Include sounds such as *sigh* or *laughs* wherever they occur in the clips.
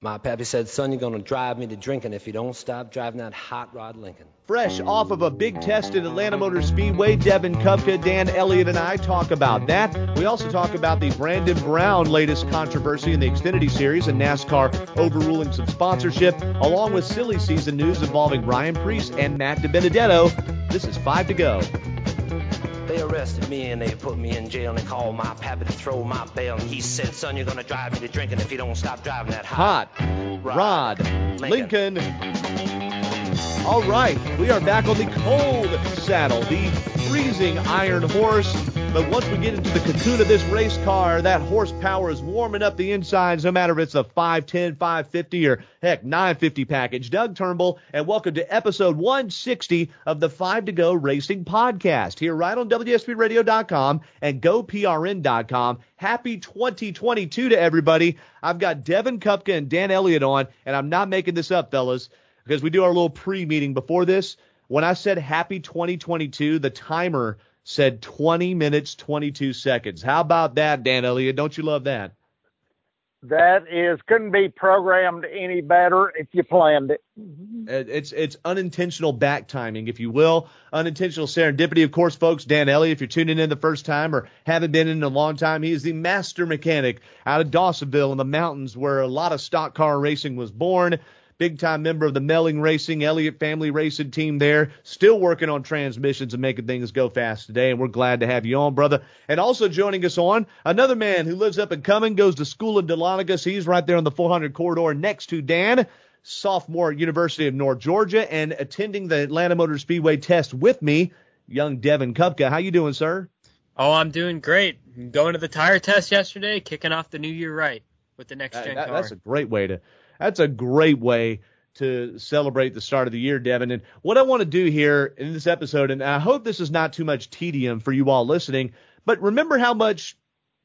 My pappy said, son, you're gonna drive me to drinking if you don't stop driving that hot rod Lincoln. Fresh off of a big test at Atlanta Motor Speedway, Devin Kupka, Dan Elliott, and I talk about that. We also talk about the Brandon Brown latest controversy in the Xfinity Series and NASCAR overruling some sponsorship, along with silly season news involving Ryan Preece and Matt DiBenedetto. This is five to go. They arrested me and they put me in jail and they called my pappy to throw my bail. And he said, son, you're gonna drive me to drinking if you don't stop driving that hot, Hot Rod Lincoln. All right, we are back on the cold saddle, the freezing iron horse. But once we get into the cocoon of this race car, that horsepower is warming up the insides, no matter if it's a 510, 550, or heck, 950 package. Doug Turnbull, and welcome to episode 160 of the 5 to Go Racing Podcast here right on WSBRadio.com and GoPRN.com. Happy 2022 to everybody. I've got Devin Kupka and Dan Elliott on, and I'm not making this up, fellas because we do our little pre-meeting before this. When I said happy 2022, the timer said 20 minutes 22 seconds. How about that, Dan Elliott? Don't you love that? That is couldn't be programmed any better if you planned it. Mm-hmm. It's it's unintentional back timing, if you will, unintentional serendipity. Of course, folks, Dan Elliott, if you're tuning in the first time or haven't been in a long time, he is the master mechanic out of Dawsonville in the mountains, where a lot of stock car racing was born big time member of the Melling Racing, Elliott family racing team there. Still working on transmissions and making things go fast today. And we're glad to have you on, brother. And also joining us on, another man who lives up in Cumming, goes to school in Dahlonega. He's right there on the 400 corridor next to Dan. Sophomore at University of North Georgia and attending the Atlanta Motor Speedway test with me, young Devin Kupka. How you doing, sir? Oh, I'm doing great. Going to the tire test yesterday, kicking off the new year right with the next gen That- car. that's a great way to that's a great way to celebrate the start of the year, Devin. And what I want to do here in this episode, and I hope this is not too much tedium for you all listening, but remember how much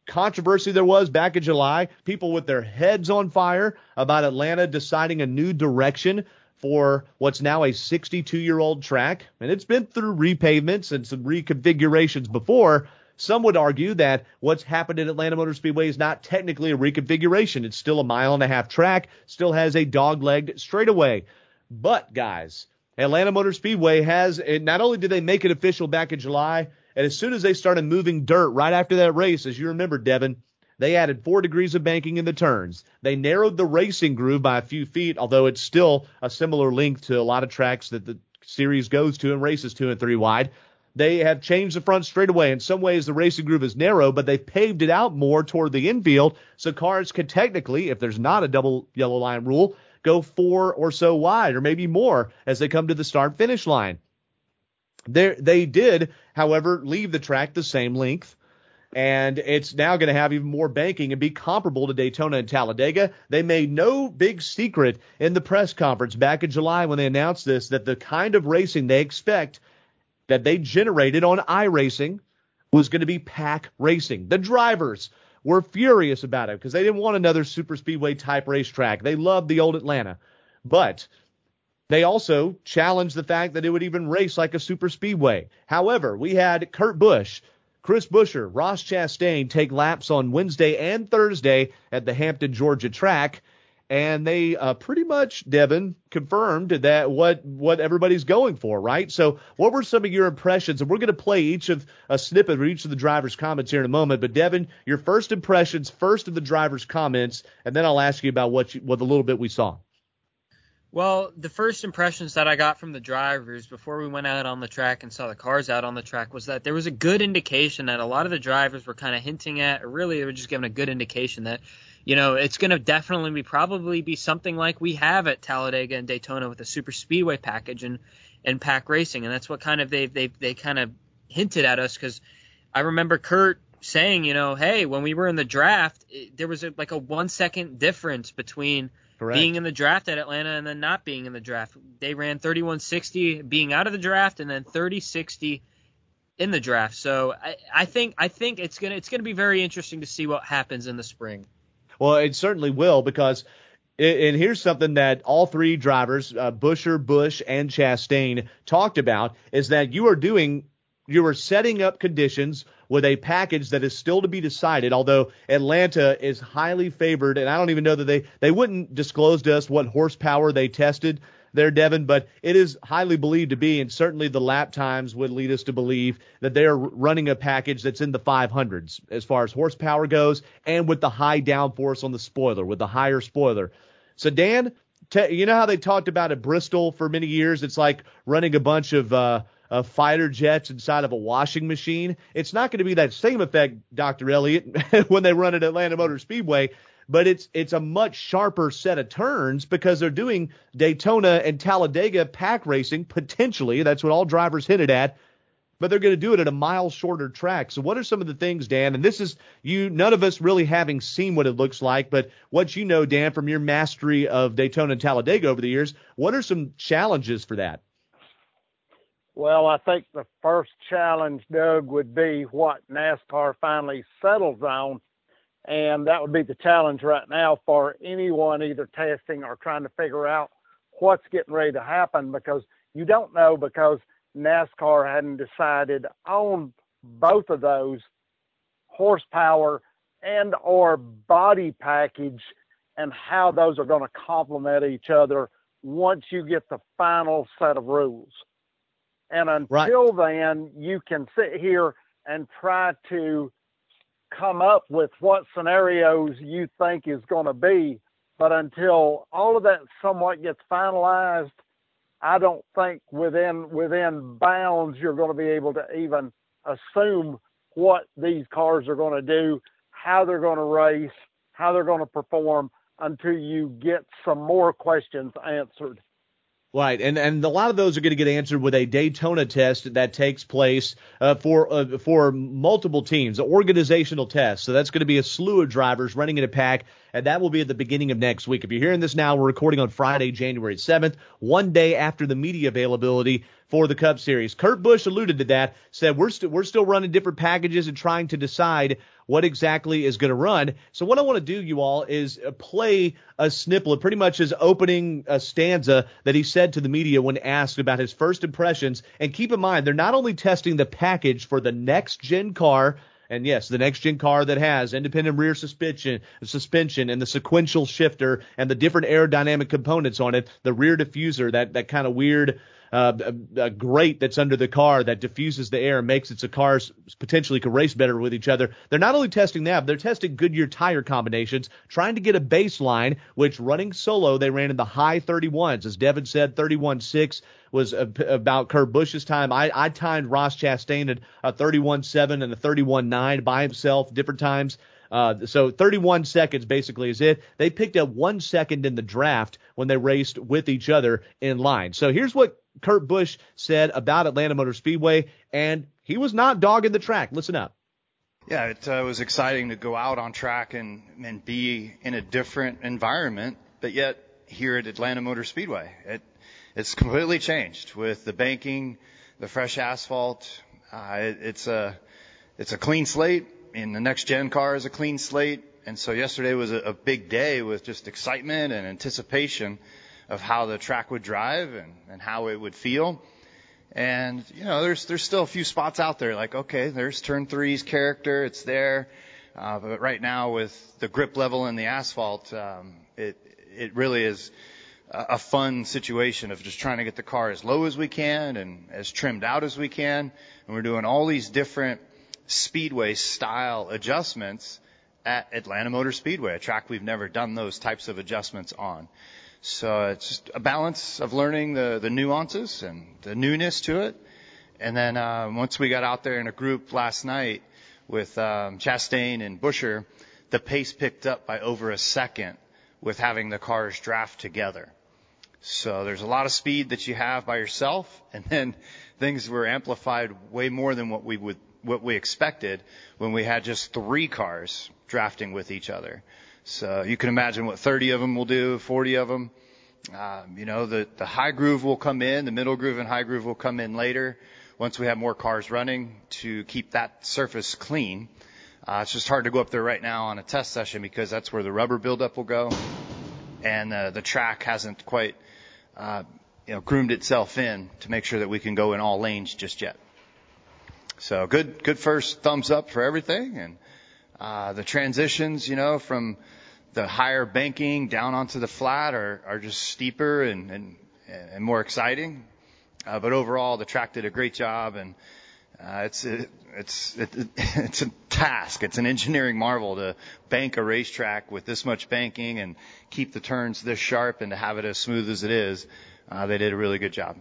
controversy there was back in July? People with their heads on fire about Atlanta deciding a new direction for what's now a 62 year old track. And it's been through repavements and some reconfigurations before. Some would argue that what's happened at Atlanta Motor Speedway is not technically a reconfiguration. It's still a mile and a half track, still has a dog-legged straightaway. But guys, Atlanta Motor Speedway has, eh, not only did they make it official back in July, and as soon as they started moving dirt right after that race, as you remember, Devin, they added four degrees of banking in the turns. They narrowed the racing groove by a few feet, although it's still a similar length to a lot of tracks that the series goes to and races two and three wide. They have changed the front straightaway. In some ways, the racing groove is narrow, but they've paved it out more toward the infield, so cars could technically, if there's not a double yellow line rule, go four or so wide, or maybe more as they come to the start finish line. They they did, however, leave the track the same length and it's now going to have even more banking and be comparable to Daytona and Talladega. They made no big secret in the press conference back in July when they announced this that the kind of racing they expect that they generated on iRacing was going to be pack racing. The drivers were furious about it because they didn't want another super speedway type racetrack. They loved the old Atlanta. But they also challenged the fact that it would even race like a super speedway. However, we had Kurt Busch, Chris Buescher, Ross Chastain take laps on Wednesday and Thursday at the Hampton, Georgia track. And they uh, pretty much, Devin, confirmed that what what everybody's going for, right? So, what were some of your impressions? And we're going to play each of a snippet of each of the drivers' comments here in a moment. But Devin, your first impressions, first of the drivers' comments, and then I'll ask you about what you, what the little bit we saw. Well, the first impressions that I got from the drivers before we went out on the track and saw the cars out on the track was that there was a good indication that a lot of the drivers were kind of hinting at, or really they were just giving a good indication that, you know, it's going to definitely be probably be something like we have at Talladega and Daytona with a super speedway package and and pack racing, and that's what kind of they they they kind of hinted at us because I remember Kurt saying, you know, hey, when we were in the draft, it, there was a, like a one second difference between Correct. being in the draft at Atlanta and then not being in the draft. They ran 3160 being out of the draft and then 3060 in the draft. So I, I think I think it's gonna it's gonna be very interesting to see what happens in the spring. Well, it certainly will because, and here's something that all three drivers, uh, Buescher, Busch, and Chastain, talked about is that you are doing, you are setting up conditions with a package that is still to be decided. Although Atlanta is highly favored, and I don't even know that they they wouldn't disclose to us what horsepower they tested there, Devin, but it is highly believed to be, and certainly the lap times would lead us to believe that they are running a package that's in the 500s as far as horsepower goes, and with the high downforce on the spoiler, with the higher spoiler. So, Dan, you know how they talked about at Bristol for many years? It's like running a bunch of uh, uh, fighter jets inside of a washing machine. It's not going to be that same effect, Dr. Elliott, *laughs* when they run at Atlanta Motor Speedway but it's it's a much sharper set of turns because they're doing Daytona and Talladega pack racing potentially. That's what all drivers hinted at. But they're going to do it at a mile shorter track. So what are some of the things, Dan? And this is you none of us really having seen what it looks like, but what you know, Dan, from your mastery of Daytona and Talladega over the years, what are some challenges for that? Well, I think the first challenge, Doug, would be what NASCAR finally settles on and that would be the challenge right now for anyone either testing or trying to figure out what's getting ready to happen because you don't know because NASCAR hadn't decided on both of those horsepower and or body package and how those are going to complement each other once you get the final set of rules. And until right. then, you can sit here and try to come up with what scenarios you think is going to be. But until all of that somewhat gets finalized, I don't think within within bounds you're going to be able to even assume what these cars are going to do, how they're going to race, how they're going to perform until you get some more questions answered. Right, and and a lot of those are going to get answered with a Daytona test that takes place uh, for uh, for multiple teams, organizational test. So that's going to be a slew of drivers running in a pack, and that will be at the beginning of next week. If you're hearing this now, we're recording on Friday, January 7th, one day after the media availability for the Cup Series. Kurt Busch alluded to that, said we're still we're still running different packages and trying to decide what exactly is going to run. So what I want to do, you all, is uh, play a snippet, pretty much his opening uh, stanza that he said to the media when asked about his first impressions. And keep in mind, they're not only testing the package for the next gen car. And yes, the next gen car that has independent rear suspension, suspension, and the sequential shifter, and the different aerodynamic components on it, the rear diffuser, that that kind of weird uh, a, a grate that's under the car that diffuses the air and makes it so cars potentially can race better with each other. They're not only testing that, they're testing Goodyear tire combinations, trying to get a baseline, which running solo, they ran in the high 31s. As Devin said, 31.6 was about Kurt Busch's time. I, I timed Ross Chastain at a 31.7 and a 31.9 by himself different times. Uh, so 31 seconds basically is it. They picked up one second in the draft when they raced with each other in line. So here's what Kurt Busch said about Atlanta Motor Speedway, and he was not dogging the track. Listen up. Yeah, it uh, was exciting to go out on track and, and be in a different environment, but yet here at Atlanta Motor Speedway. It, it's completely changed with the banking, the fresh asphalt. Uh, it, it's a, it's a clean slate and the next gen car is a clean slate. And so yesterday was a, a big day with just excitement and anticipation of how the track would drive and, and how it would feel. And, you know, there's, there's still a few spots out there like, okay, there's turn three's character. It's there. Uh, but right now with the grip level and the asphalt, um, it, it really is a, a fun situation of just trying to get the car as low as we can and as trimmed out as we can. And we're doing all these different speedway style adjustments at Atlanta Motor Speedway, a track we've never done those types of adjustments on. So it's just a balance of learning the, the nuances and the newness to it. And then um, once we got out there in a group last night with um, Chastain and Buescher, the pace picked up by over a second with having the cars draft together. So there's a lot of speed that you have by yourself, *laughs* and then things were amplified way more than what we would what we expected when we had just three cars drafting with each other. So you can imagine what 30 of them will do, 40 of them. Um, you know, the, the high groove will come in, the middle groove and high groove will come in later once we have more cars running to keep that surface clean. Uh, it's just hard to go up there right now on a test session because that's where the rubber buildup will go, and uh, the track hasn't quite, uh, you know, groomed itself in to make sure that we can go in all lanes just yet. So good, good first thumbs up for everything. And, uh, the transitions, you know, from the higher banking down onto the flat are, are just steeper and, and, and more exciting. Uh, but overall, the track did a great job and, uh, it's it, it's it, *laughs* it's a task. It's an engineering marvel to bank a racetrack with this much banking and keep the turns this sharp and to have it as smooth as it is. Uh, they did a really good job.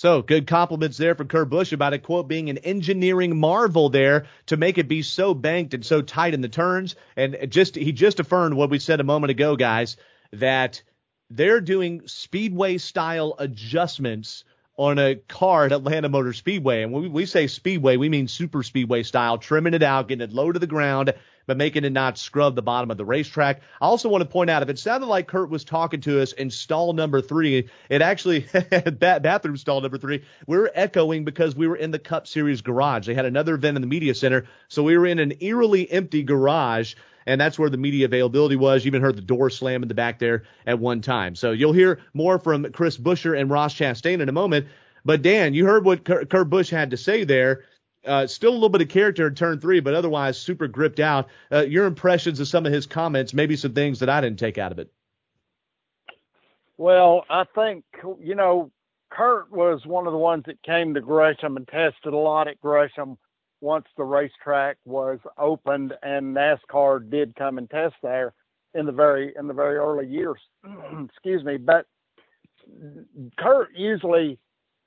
So good compliments there from Kurt Busch about it, quote being an engineering marvel there to make it be so banked and so tight in the turns. And just he just affirmed what we said a moment ago, guys, that they're doing speedway style adjustments on a car at Atlanta Motor Speedway. And when we say speedway, we mean super speedway style, trimming it out, getting it low to the ground, but making it not scrub the bottom of the racetrack. I also want to point out if it sounded like Kurt was talking to us in stall number three, it actually *laughs* bathroom stall number three. We were echoing because we were in the Cup Series garage. They had another event in the media center, so we were in an eerily empty garage and that's where the media availability was. You even heard the door slam in the back there at one time. So you'll hear more from Chris Buescher and Ross Chastain in a moment. But Dan, you heard what Kurt Busch had to say there. Uh, still a little bit of character in turn three, but otherwise super gripped out. Uh, your impressions of some of his comments, maybe some things that I didn't take out of it. Well, I think, you know, Kurt was one of the ones that came to Gresham and tested a lot at Gresham once the racetrack was opened and NASCAR did come and test there in the very in the very early years. *clears throat* Excuse me, but Kurt usually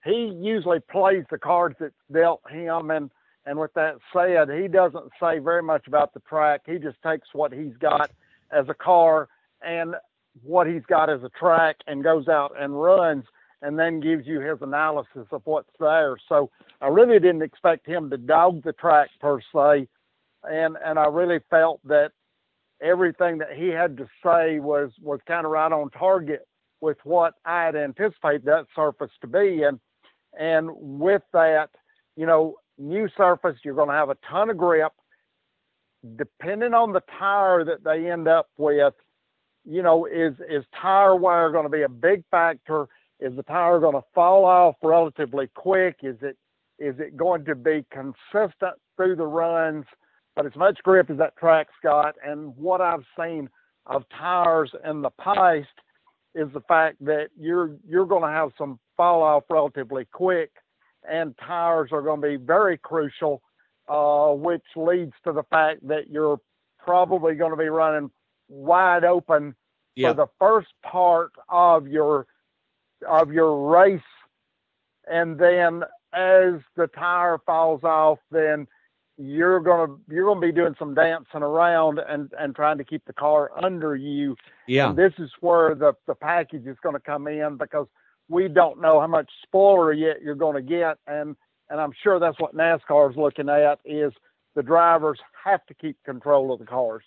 he usually plays the cards that's dealt him and and with that said, he doesn't say very much about the track. He just takes what he's got as a car and what he's got as a track and goes out and runs and then gives you his analysis of what's there. So I really didn't expect him to dog the track per se, and and I really felt that everything that he had to say was was kind of right on target with what I had anticipated that surface to be, and and with that, you know, new surface, you're going to have a ton of grip. Depending on the tire that they end up with, you know, is is tire wear going to be a big factor? Is the tire going to fall off relatively quick? Is it is it going to be consistent through the runs? But as much grip as that track's got, and what I've seen of tires in the past is the fact that you're you're going to have some fall off relatively quick, and tires are going to be very crucial, uh, which leads to the fact that you're probably going to be running wide open yep. for the first part of your of your race, and then as the tire falls off, then you're gonna you're gonna be doing some dancing around and and trying to keep the car under you. Yeah. And this is where the the package is going to come in because we don't know how much spoiler yet you're going to get, and and I'm sure that's what NASCAR is looking at is the drivers have to keep control of the cars.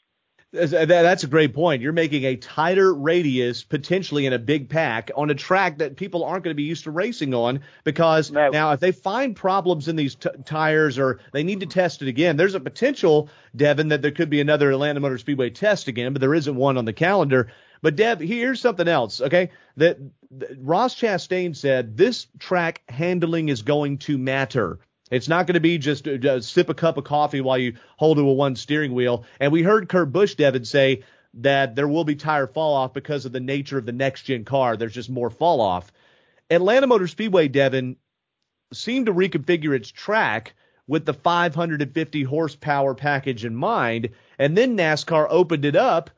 That's a great point. You're making a tighter radius potentially in a big pack on a track that people aren't going to be used to racing on because no. now if they find problems in these t- tires or they need to test it again, there's a potential, Devin, that there could be another Atlanta Motor Speedway test again, but there isn't one on the calendar. But Deb, here's something else, okay? That, that Ross Chastain said this track handling is going to matter. It's not going to be just, uh, just sip a cup of coffee while you hold to a one steering wheel. And we heard Kurt Busch, Devin, say that there will be tire fall off because of the nature of the next gen car. There's just more fall off. Atlanta Motor Speedway, Devin, seemed to reconfigure its track with the 550 horsepower package in mind. And then NASCAR opened it up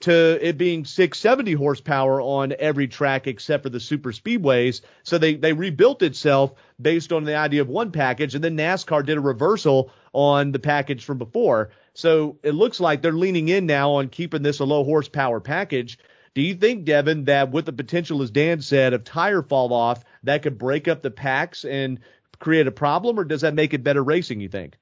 to it being 670 horsepower on every track except for the super speedways. So they, they rebuilt itself based on the idea of one package, and then NASCAR did a reversal on the package from before. So it looks like they're leaning in now on keeping this a low horsepower package. Do you think, Devin, that with the potential, as Dan said, of tire fall off, that could break up the packs and create a problem, or does that make it better racing, you think?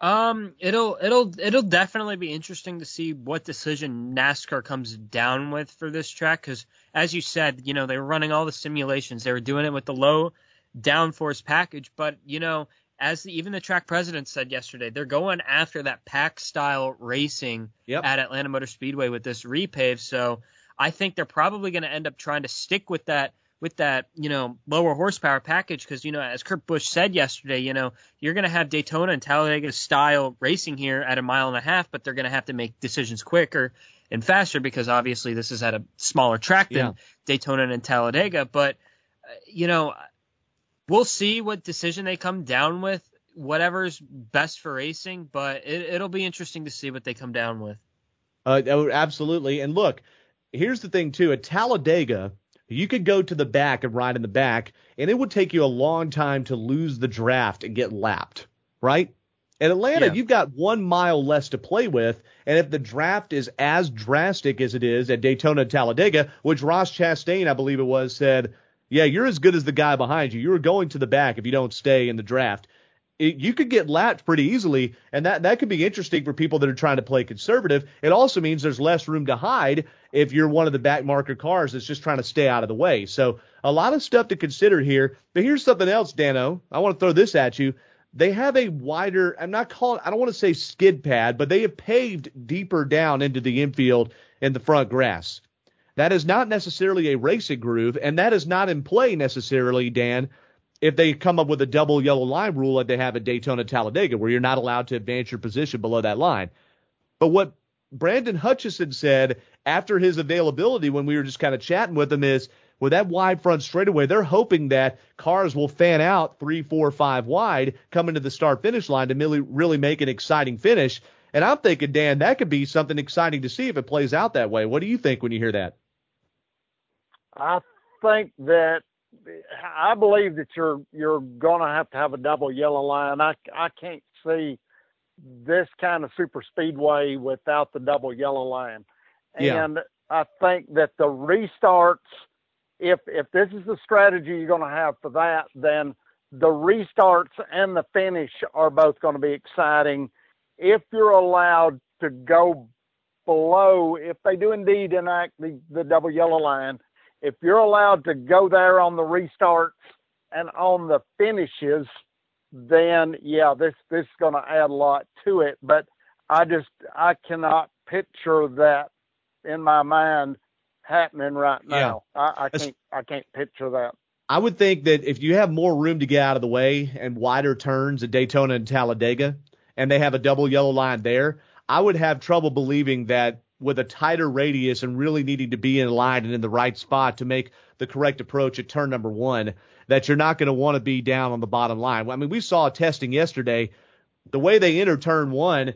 Um, it'll it'll it'll definitely be interesting to see what decision NASCAR comes down with for this track because, as you said, you know they were running all the simulations, they were doing it with the low downforce package, but you know, as the, even the track president said yesterday, they're going after that pack style racing yep. at Atlanta Motor Speedway with this repave. So I think they're probably going to end up trying to stick with that with that, you know, lower horsepower package because, you know, as Kurt Busch said yesterday, you know, you're going to have Daytona and Talladega style racing here at a mile and a half, but they're going to have to make decisions quicker and faster because obviously this is at a smaller track than yeah. Daytona and Talladega. But, uh, you know, we'll see what decision they come down with, whatever's best for racing, but it, will be interesting to see what they come down with. Uh, oh, absolutely. And look, here's the thing too. At Talladega, you could go to the back and ride in the back, and it would take you a long time to lose the draft and get lapped, right? In Atlanta, yeah. you've got one mile less to play with, and if the draft is as drastic as it is at Daytona and Talladega, which Ross Chastain, I believe it was, said, yeah, you're as good as the guy behind you. You're going to the back if you don't stay in the draft it, you could get lapped pretty easily, and that that could be interesting for people that are trying to play conservative. It also means there's less room to hide if you're one of the back marker cars that's just trying to stay out of the way. So a lot of stuff to consider here. But here's something else, Dano. I want to throw this at you. They have a wider, I'm not calling, I don't want to say skid pad, but they have paved deeper down into the infield in the front grass. That is not necessarily a racing groove, and that is not in play necessarily, Dan, if they come up with a double yellow line rule like they have at Daytona Talladega, where you're not allowed to advance your position below that line. But what Brandon Hutchison said after his availability when we were just kind of chatting with him is with that wide front straightaway, they're hoping that cars will fan out three, four, five wide coming to the start finish line to really, really make an exciting finish. And I'm thinking, Dan, that could be something exciting to see if it plays out that way. What do you think when you hear that? I think that I believe that you're you're going to have to have a double yellow line. I I can't see this kind of super speedway without the double yellow line. Yeah. And I think that the restarts, if if this is the strategy you're going to have for that, then the restarts and the finish are both going to be exciting. If you're allowed to go below, if they do indeed enact the, the double yellow line, if you're allowed to go there on the restarts and on the finishes, then yeah, this this is going to add a lot to it. But I just I cannot picture that in my mind happening right now. Yeah. I, I can't I can't picture that. I would think that if you have more room to get out of the way and wider turns at Daytona and Talladega, and they have a double yellow line there, I would have trouble believing that with a tighter radius and really needing to be in line and in the right spot to make the correct approach at turn number one, that you're not going to want to be down on the bottom line. I mean, we saw testing yesterday. The way they enter turn one,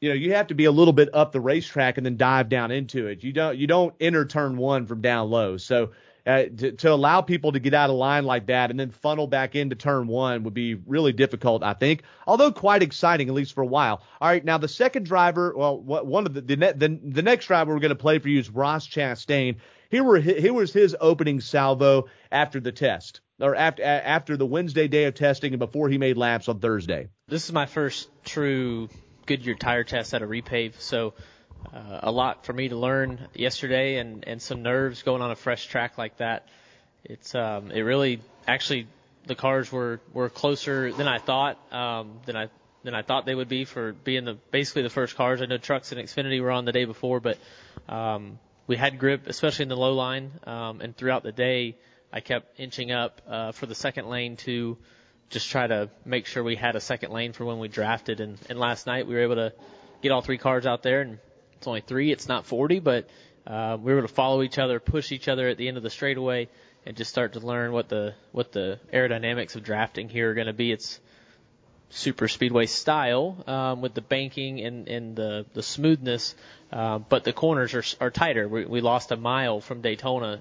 you know, you have to be a little bit up the racetrack and then dive down into it. You don't you don't enter turn one from down low. So uh, to, to allow people to get out of line like that and then funnel back into turn one would be really difficult, I think. Although quite exciting, at least for a while. All right, now the second driver, well, one of the the, the, the next driver we're going to play for you is Ross Chastain. Here were here was his opening salvo after the test or after after the Wednesday day of testing and before he made laps on Thursday. This is my first true Goodyear tire test at a repave, so uh, a lot for me to learn yesterday and, and some nerves going on a fresh track like that. It's um, it really actually the cars were, were closer than I thought um, than I than I thought they would be for being the basically the first cars. I know trucks and Xfinity were on the day before, but um, we had grip, especially in the low line, um, and throughout the day I kept inching up uh, for the second lane to just try to make sure we had a second lane for when we drafted. And, and last night we were able to get all three cars out there and it's only three. It's not 40, but uh, we were to follow each other, push each other at the end of the straightaway, and just start to learn what the what the aerodynamics of drafting here are going to be. It's super speedway style um, with the banking and, and the the smoothness, uh, but the corners are are tighter. We, we lost a mile from Daytona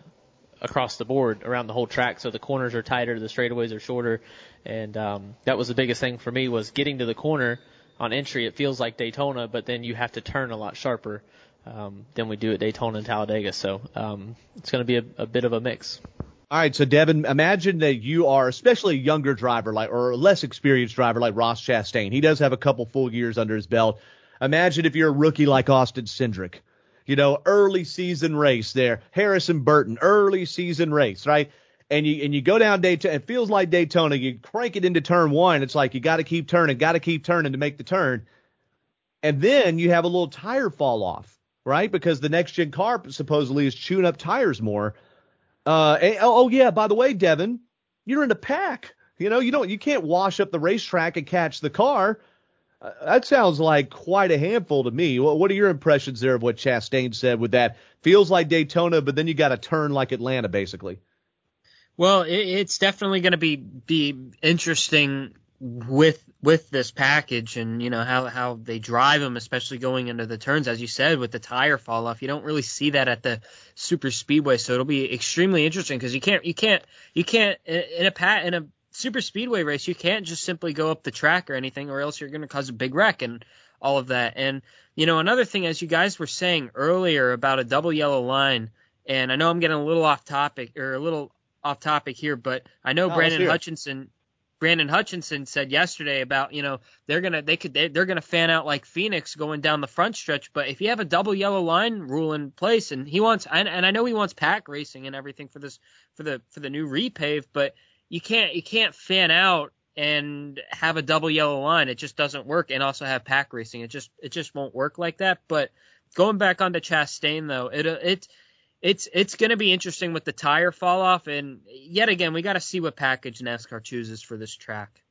across the board around the whole track, so the corners are tighter, the straightaways are shorter, and um, that was the biggest thing for me was getting to the corner on entry, it feels like Daytona, but then you have to turn a lot sharper um, than we do at Daytona and Talladega. So um, it's going to be a, a bit of a mix. All right, so Devin, imagine that you are especially a younger driver like or a less experienced driver like Ross Chastain. He does have a couple full years under his belt. Imagine if you're a rookie like Austin Cindric. You know, early season race there. Harrison Burton, early season race, right? And you and you go down Daytona. It feels like Daytona. You crank it into turn one. It's like you got to keep turning, got to keep turning to make the turn, and then you have a little tire fall off, right? Because the next gen car supposedly is chewing up tires more. Uh, and, oh, oh yeah. By the way, Devin, you're in a pack. You know, you don't, you can't wash up the racetrack and catch the car. Uh, that sounds like quite a handful to me. What, what are your impressions there of what Chastain said with that? Feels like Daytona, but then you got to turn like Atlanta, basically. Well, it, it's definitely going to be be interesting with with this package and you know how how they drive them, especially going into the turns, as you said, with the tire fall off. You don't really see that at the super speedway, so it'll be extremely interesting because you can't you can't you can't in a pat in a super speedway race you can't just simply go up the track or anything, or else you're going to cause a big wreck and all of that. And you know another thing, as you guys were saying earlier about a double yellow line, and I know I'm getting a little off topic or a little off topic here, but I know Oh, Brandon let's hear it. Hutchison Brandon Hutchison said yesterday about you know they're gonna they could they, they're gonna fan out like Phoenix going down the front stretch, but if you have a double yellow line rule in place, and he wants and, and I know he wants pack racing and everything for this for the for the new repave, but you can't you can't fan out and have a double yellow line. It just doesn't work, and also have pack racing. It just it just won't work like that. But going back onto Chastain though, it it it's it's going to be interesting with the tire fall off, and yet again, we got to see what package NASCAR chooses for this track.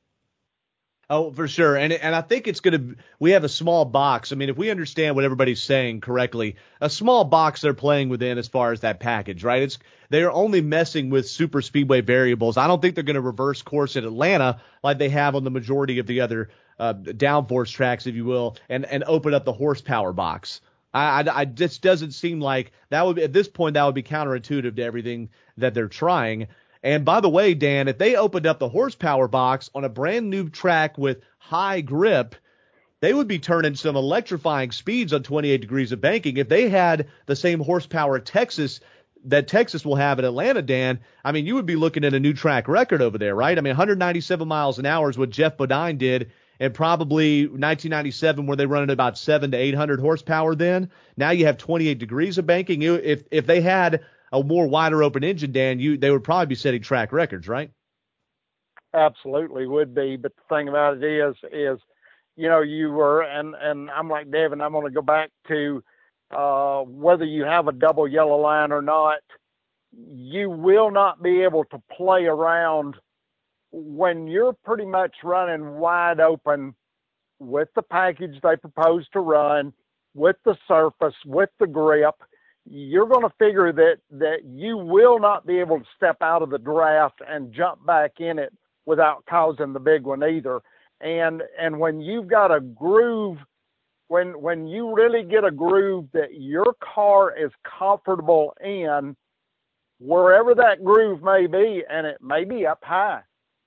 Oh, for sure. And and I think it's going to we have a small box. I mean, if we understand what everybody's saying correctly, a small box they're playing within as far as that package, right? It's they're only messing with super speedway variables. I don't think they're going to reverse course at Atlanta like they have on the majority of the other uh, downforce tracks, if you will, and and open up the horsepower box. I, I, I just doesn't seem like that would at this point that would be counterintuitive to everything that they're trying. And by the way, Dan, if they opened up the horsepower box on a brand new track with high grip, they would be turning some electrifying speeds on 28 degrees of banking. If they had the same horsepower Texas that Texas will have at Atlanta, Dan, I mean, you would be looking at a new track record over there, right? I mean, 197 miles an hour is what Geoff Bodine did and probably 1997 where they run at about seven to 800 horsepower then. Now you have 28 degrees of banking. If, if they had a more wider open engine, Dan, you, they would probably be setting track records, right? Absolutely would be. But the thing about it is, is, you know, you were, and, and I'm like Devin, I'm going to go back to, uh, whether you have a double yellow line or not, you will not be able to play around when you're pretty much running wide open with the package they propose to run, with the surface, with the grip, you're going to figure that that you will not be able to step out of the draft and jump back in it without causing the big one either. And and when you've got a groove, when when you really get a groove that your car is comfortable in, wherever that groove may be, and it may be up high.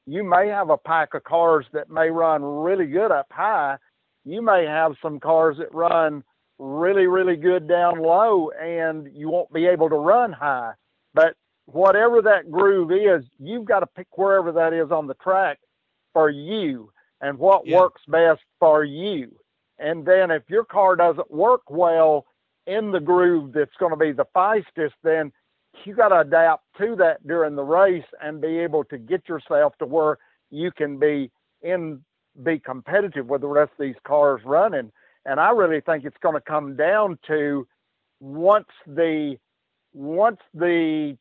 You may have a pack of cars that may run really good up high. You may have some cars that run really, really good down low, and you won't be able to run high. But whatever that groove is, you've got to pick wherever that is on the track for you and what Yeah. works best for you. And then if your car doesn't work well in the groove that's going to be the fastest, then you got to adapt to that during the race and be able to get yourself to where you can be in be competitive with the rest of these cars running. And I really think it's going to come down to once the once the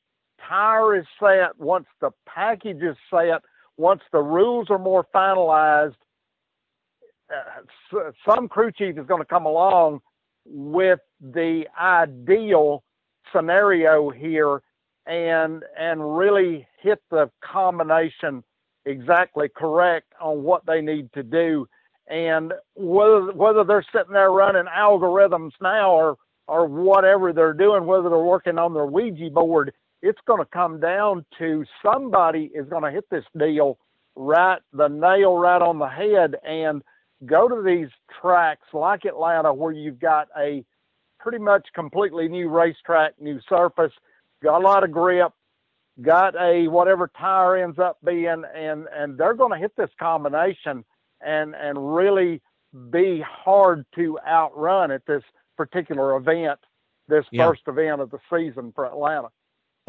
tire is set, once the package is set, once the rules are more finalized, uh, some crew chief is going to come along with the ideal scenario here and and really hit the combination exactly correct on what they need to do. And whether whether they're sitting there running algorithms now or or whatever they're doing whether they're working on their ouija board it's going to come down to somebody is going to hit this deal right the nail right on the head and go to these tracks like Atlanta where you've got a pretty much completely new racetrack, new surface, got a lot of grip, got a whatever tire ends up being, and and they're going to hit this combination and and really be hard to outrun at this particular event, this Yeah. first event of the season for Atlanta.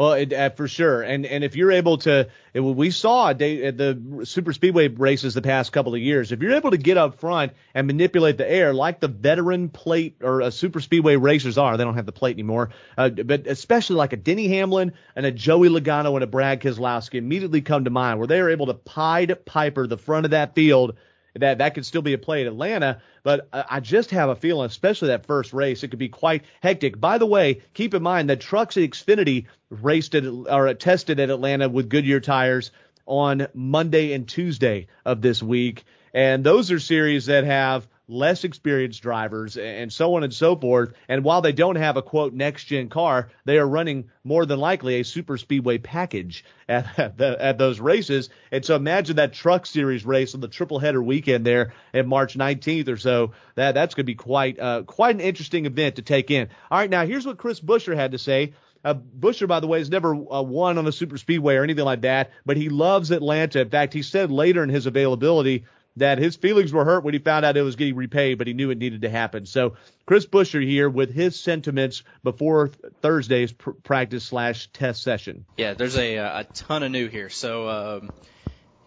Well, it, uh, for sure, and and if you're able to, it, we saw at the super speedway races the past couple of years. If you're able to get up front and manipulate the air like the veteran plate or a super speedway racers are, they don't have the plate anymore. Uh, but especially like a Denny Hamlin and a Joey Logano and a Brad Keselowski immediately come to mind, where they are able to Pied Piper the front of that field that that could still be a play at Atlanta, but I just have a feeling, especially that first race, it could be quite hectic. By the way, keep in mind that Trucks at Xfinity raced at, or tested at Atlanta with Goodyear tires on Monday and Tuesday of this week, and those are series that have less experienced drivers, and so on and so forth. And while they don't have a quote next gen car, they are running more than likely a super speedway package at, *laughs* the, at those races. And so imagine that truck series race on the triple header weekend there at March 19th or so. That that's going to be quite uh, quite an interesting event to take in. All right, now here's what Chris Buescher had to say. Uh, Buescher, by the way, has never uh, won on a super speedway or anything like that, but he loves Atlanta. In fact, he said later in his availability that his feelings were hurt when he found out it was getting repaid, but he knew it needed to happen. So Chris Buescher here with his sentiments before Thursday's pr- practice slash test session. Yeah, there's a a ton of new here, so um,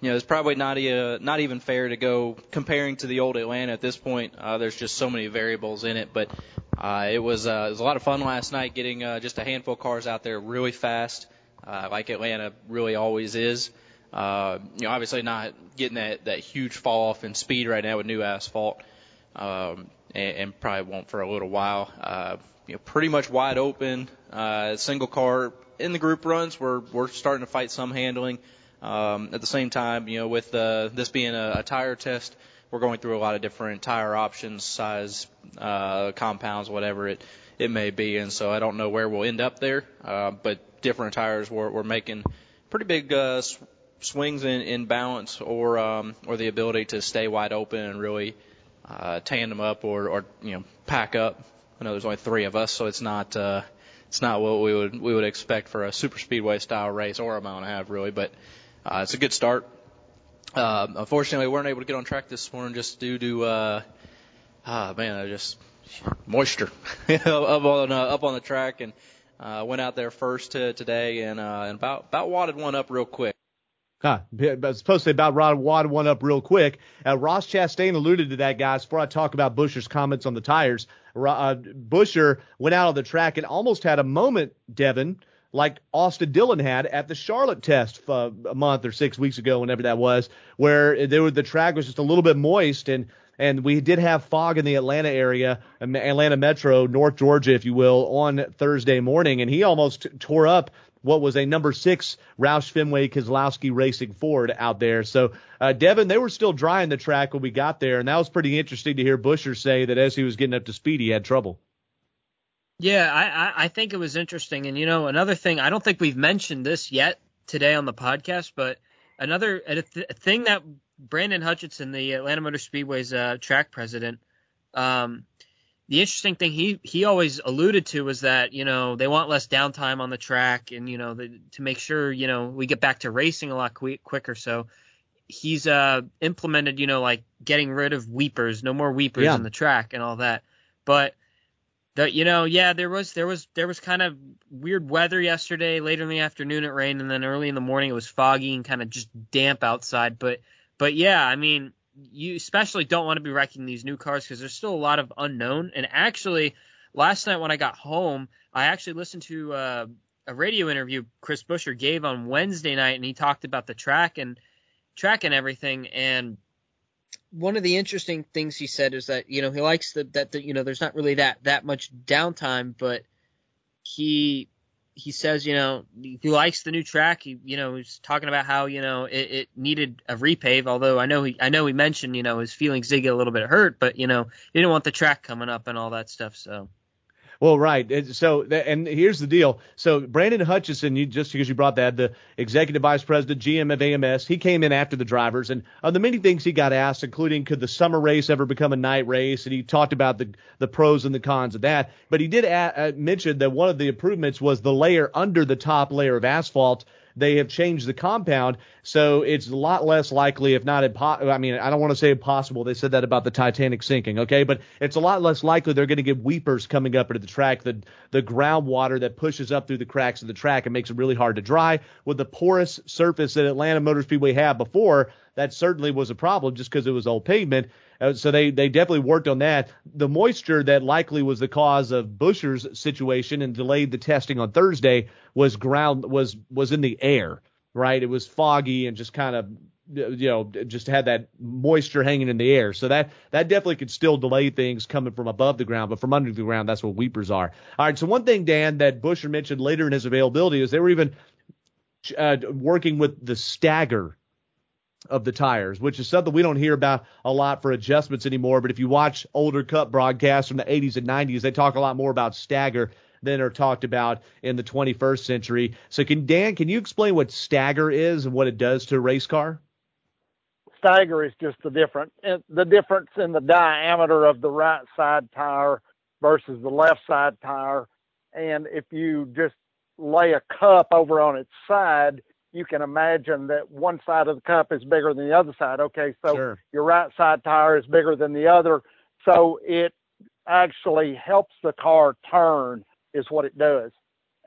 you know it's probably not a, not even fair to go comparing to the old Atlanta at this point. Uh, there's just so many variables in it, but uh, it was uh, it was a lot of fun last night getting uh, just a handful of cars out there really fast, uh, like Atlanta really always is. Uh, you know, obviously not getting that, that huge fall off in speed right now with new asphalt, um, and, and probably won't for a little while. Uh, you know, pretty much wide open. Uh, single car in the group runs, we're we're starting to fight some handling. Um, at the same time, you know, with uh, this being a, a tire test, we're going through a lot of different tire options, size, uh, compounds, whatever it it may be, and so I don't know where we'll end up there. Uh, but different tires, we're, we're making pretty big uh, swings in, in balance or um, or the ability to stay wide open and really uh, tandem up or, or you know pack up. I know there's only three of us, so it's not uh, it's not what we would we would expect for a super speedway style race or a mile and a half really, but uh, it's a good start. Uh, unfortunately, we weren't able to get on track this morning just due to uh, ah man, I just moisture *laughs* up on uh, up on the track and uh, went out there first to, today and uh, and about about wadded one up real quick. Huh. I was supposed to about Rod Wad one up real quick. Uh, Ross Chastain alluded to that, guys, before I talk about Buescher's comments on the tires. Uh, Buescher went out on the track and almost had a moment, Devin, like Austin Dillon had at the Charlotte test uh, a month or six weeks ago, whenever that was, where were, the track was just a little bit moist and and we did have fog in the Atlanta area, Atlanta Metro, North Georgia, if you will, on Thursday morning, and he almost tore up what was a number six Roush Fenway Keselowski Racing Ford out there. So, uh, Devin, they were still drying the track when we got there, and that was pretty interesting to hear Buescher say that as he was getting up to speed, he had trouble. Yeah, I, I think it was interesting. And, you know, another thing, I don't think we've mentioned this yet today on the podcast, but another th- thing that Brandon Hutchison, the Atlanta Motor Speedway's uh, track president, um, the interesting thing he he always alluded to was that you know they want less downtime on the track and you know the, to make sure you know we get back to racing a lot quick, quicker. So he's uh implemented you know like getting rid of weepers, no more weepers yeah. on the track and all that. But the you know yeah there was there was there was kind of weird weather yesterday. Later in the afternoon it rained and then early in the morning it was foggy and kind of just damp outside. But but yeah I mean you especially don't want to be wrecking these new cars because there's still a lot of unknown. And actually, last night when I got home, I actually listened to uh, a radio interview Chris Buescher gave on Wednesday night, and he talked about the track and track and everything. And one of the interesting things he said is that you know he likes the, that the, you know there's not really that that much downtime, but he he says, you know, he likes the new track. He, you know, he's talking about how, you know, it, it needed a repave. Although I know he, I know he mentioned, you know, his feelings did get a little bit hurt, but you know, he didn't want the track coming up and all that stuff. So. Well, right. So, and here's the deal. So, Brandon Hutchison, you, just because you brought that, the executive vice president, GM of AMS, he came in after the drivers, and of the many things he got asked, including could the summer race ever become a night race, and he talked about the the pros and the cons of that. But he did a- uh, mention that one of the improvements was the layer under the top layer of asphalt they have changed the compound, so it's a lot less likely, if not impossible. I mean, I don't want to say impossible. They said that about the Titanic sinking, okay? But it's a lot less likely they're going to get weepers coming up into the track, the the groundwater that pushes up through the cracks of the track and makes it really hard to dry. With the porous surface that Atlanta Motor Speedway had before, that certainly was a problem just because it was old pavement. Uh, so they they definitely worked on that. The moisture that likely was the cause of Buescher's situation and delayed the testing on Thursday was ground was was in the air, right? It was foggy and just kind of you know just had that moisture hanging in the air. So that that definitely could still delay things coming from above the ground, but from under the ground that's what weepers are. All right. So one thing Dan that Buescher mentioned later in his availability is they were even uh, working with the stagger of the tires, which is something we don't hear about a lot for adjustments anymore. But if you watch older Cup broadcasts from the 80s and 90s, they talk a lot more about stagger than are talked about in the 21st century. So, can Dan, can you explain what stagger is and what it does to a race car? Stagger is just the different the difference in the diameter of the right side tire versus the left side tire. And if you just lay a cup over on its side, you can imagine that one side of the cup is bigger than the other side. Okay, so sure. your right side tire is bigger than the other, so it actually helps the car turn is what it does.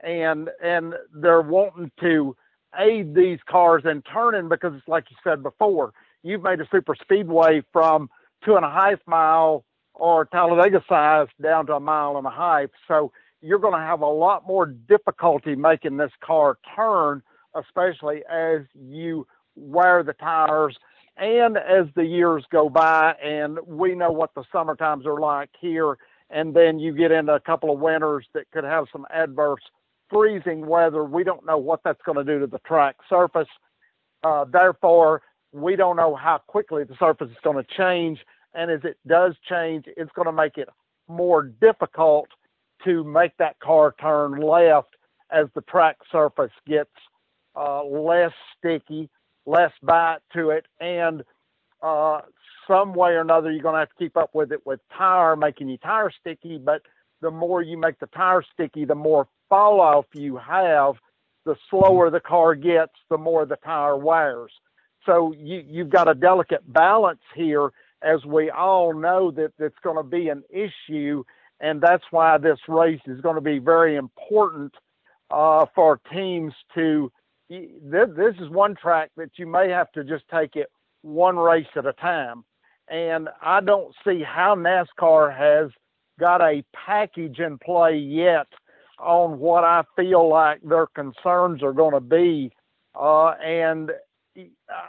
And and they're wanting to aid these cars in turning because it's like you said before, you've made a super speedway from two and a half mile or Talladega size down to a mile and a half. So you're going to have a lot more difficulty making this car turn especially as you wear the tires and as the years go by and we know what the summer times are like here. And then you get into a couple of winters that could have some adverse freezing weather. We don't know what that's going to do to the track surface. Uh, therefore we don't know how quickly the surface is going to change. And as it does change it's going to make it more difficult to make that car turn left as the track surface gets uh, less sticky, less bite to it, and uh, some way or another you're going to have to keep up with it with tire, making your tire sticky. But the more you make the tire sticky, the more fall off you have. The slower the car gets, the more the tire wears. So you, you've got a delicate balance here, as we all know that it's going to be an issue, and that's why this race is going to be very important uh, for teams to this is one track that you may have to just take it one race at a time. And I don't see how NASCAR has got a package in play yet on what I feel like their concerns are going to be. Uh, and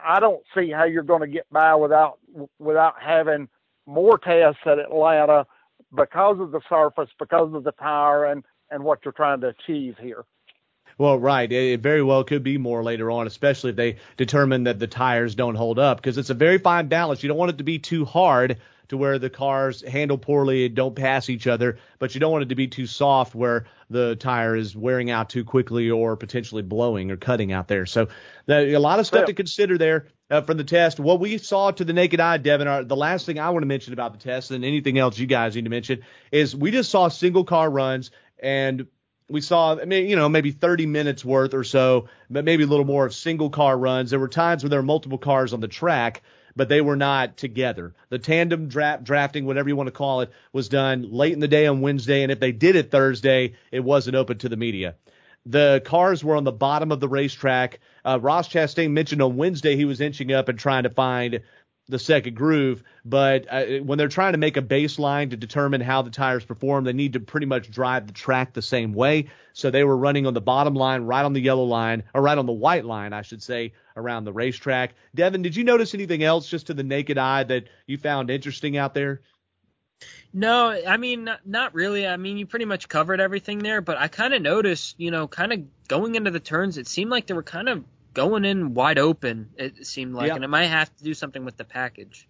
I don't see how you're going to get by without without having more tests at Atlanta because of the surface, because of the tire, and and what you're trying to achieve here. Well, right. It very well could be more later on, especially if they determine that the tires don't hold up, because it's a very fine balance. You don't want it to be too hard to where the cars handle poorly and don't pass each other, but you don't want it to be too soft where the tire is wearing out too quickly or potentially blowing or cutting out there. So the, a lot of stuff yeah. to consider there uh, from the test. What we saw to the naked eye, Devin, our, the last thing I want to mention about the test and anything else you guys need to mention is we just saw single car runs and we saw, I mean, you know, maybe 30 minutes worth or so, but maybe a little more of single car runs. There were times where there were multiple cars on the track, but they were not together. The tandem draft, drafting, whatever you want to call it, was done late in the day on Wednesday, and if they did it Thursday, it wasn't open to the media. The cars were on the bottom of the racetrack. Uh, Ross Chastain mentioned on Wednesday he was inching up and trying to find the second groove. But uh, when they're trying to make a baseline to determine how the tires perform, they need to pretty much drive the track the same way. So they were running on the bottom line, right on the yellow line, or right on the white line, I should say, around the racetrack. Devin, did you notice anything else just to the naked eye that you found interesting out there? No, I mean not, not really. I mean you pretty much covered everything there, but I kind of noticed, you know, kind of going into the turns, it seemed like they were kind of going in wide open. It seemed like, and it might have to do something with the package.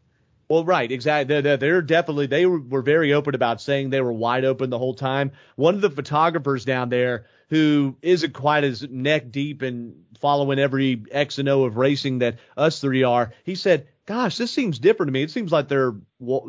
Well, right, exactly. They're, they're, definitely they were very open about saying they were wide open the whole time. One of the photographers down there who isn't quite as neck deep and following every X and O of racing that us three are, he said, "Gosh, this seems different to me. It seems like they're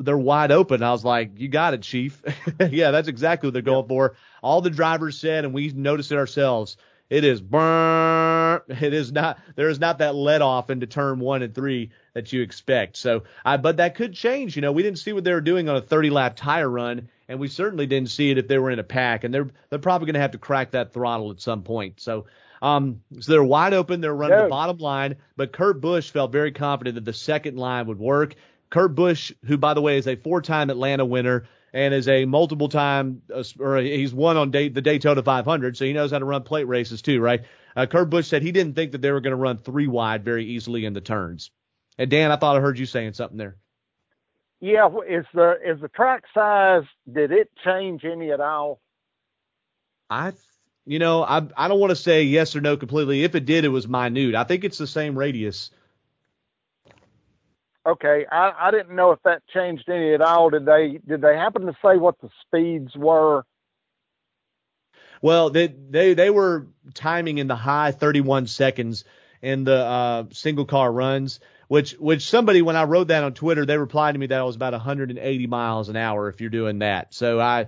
they're wide open." I was like, "You got it, Chief. *laughs* yeah, that's exactly what they're going for." All the drivers said, and we noticed it ourselves it is burn. *laughs* It is not. There is not that let off into turn one and three that you expect. So, I but that could change. You know, we didn't see what they were doing on a 30 lap tire run, and we certainly didn't see it if they were in a pack. And they're they're probably going to have to crack that throttle at some point. So. Um, so they're wide open. They're running Yeah. the bottom line, but Kurt Busch felt very confident that the second line would work. Kurt Busch, who by the way is a four-time Atlanta winner and is a multiple-time, uh, or he's won on day, the Daytona 500, so he knows how to run plate races too, right? Uh, Kurt Busch said he didn't think that they were going to run three wide very easily in the turns. And Dan, I thought I heard you saying something there. Yeah, is the is the track size? Did it change any at all? I, you know, I I don't want to say yes or no completely. If it did, it was minute. I think it's the same radius. Okay, I, I didn't know if that changed any at all. Did they did they happen to say what the speeds were? Well, they they they were timing in the high 31 seconds in the uh, single car runs, which which somebody when I wrote that on Twitter, they replied to me that it was about 180 miles an hour if you're doing that. So I,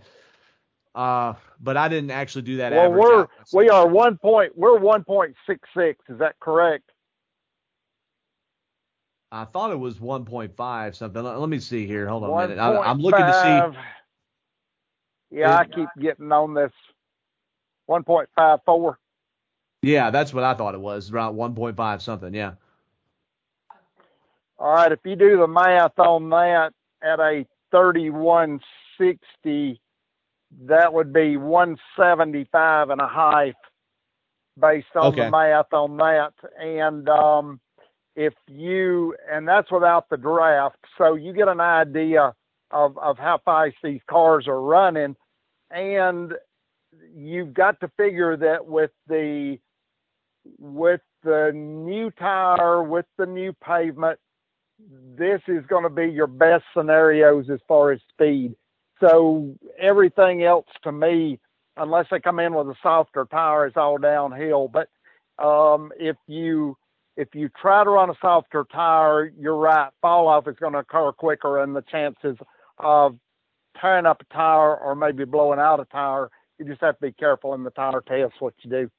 uh, but I didn't actually do that. well, we're out. we are one point we're one point six six. Is that correct? I thought it was 1.5 something. Let, let me see here. Hold on a minute. I, I'm looking to see. Yeah, I keep getting on this. One point five four. Yeah, that's what I thought it was. Around 1.5 something. Yeah. All right, if you do the math on that at a 3160, that would be 175 and a half based on Okay. the math on that. And um, if you, and that's without the draft, so you get an idea of, of how fast these cars are running. And you've got to figure that with the with the new tire, with the new pavement, this is going to be your best scenarios as far as speed. So everything else to me, unless they come in with a softer tire, is all downhill. But um, if you if you try to run a softer tire, you're right. Fall off is going to occur quicker, and the chances of tearing up a tire or maybe blowing out a tire, you just have to be careful in the tire test what you do.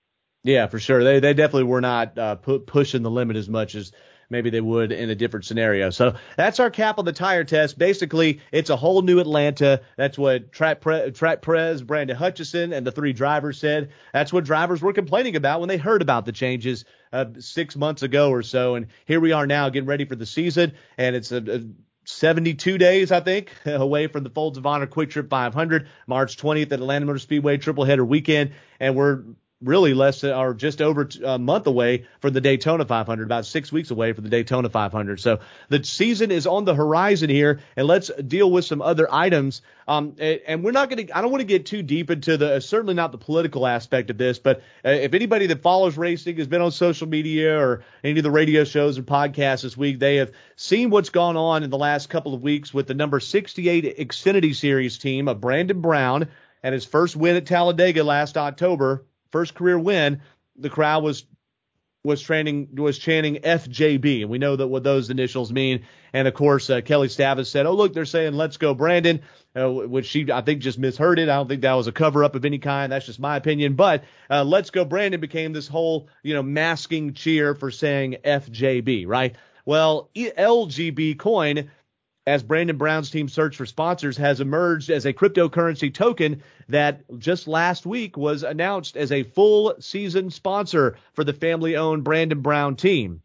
Yeah, for sure. They they definitely were not uh, pu- pushing the limit as much as maybe they would in a different scenario. So that's our cap on the tire test. Basically, it's a whole new Atlanta. That's what Track, Pre- Track Prez, Brandon Hutchison, and the three drivers said. That's what drivers were complaining about when they heard about the changes uh, six months ago or so. And here we are now getting ready for the season, and it's a, a 72 days, I think, *laughs* away from the Folds of Honor QuikTrip 500, March 20th at Atlanta Motor Speedway triple header weekend, and we're really less than, or just over a month away for the Daytona 500, about six weeks away for the Daytona 500. So the season is on the horizon here, and let's deal with some other items. Um, and we're not going to, I don't want to get too deep into the, certainly not the political aspect of this, but uh, if anybody that follows racing has been on social media or any of the radio shows or podcasts this week, they have seen what's gone on in the last couple of weeks with the number 68 Xfinity Series team of Brandon Brown and his first win at Talladega last October, first career win. The crowd was was training was chanting FJB, and we know that what those initials mean. And of course, uh, Kelli Stavast said, "Oh, look, they're saying let's go, Brandon," uh, which she I think just misheard it. I don't think that was a cover up of any kind. That's just my opinion. But uh, let's go, Brandon became this whole you know masking cheer for saying FJB, right? Well, LGB coin as Brandon Brown's team search for sponsors has emerged as a cryptocurrency token that just last week was announced as a full season sponsor for the family owned Brandon Brown team.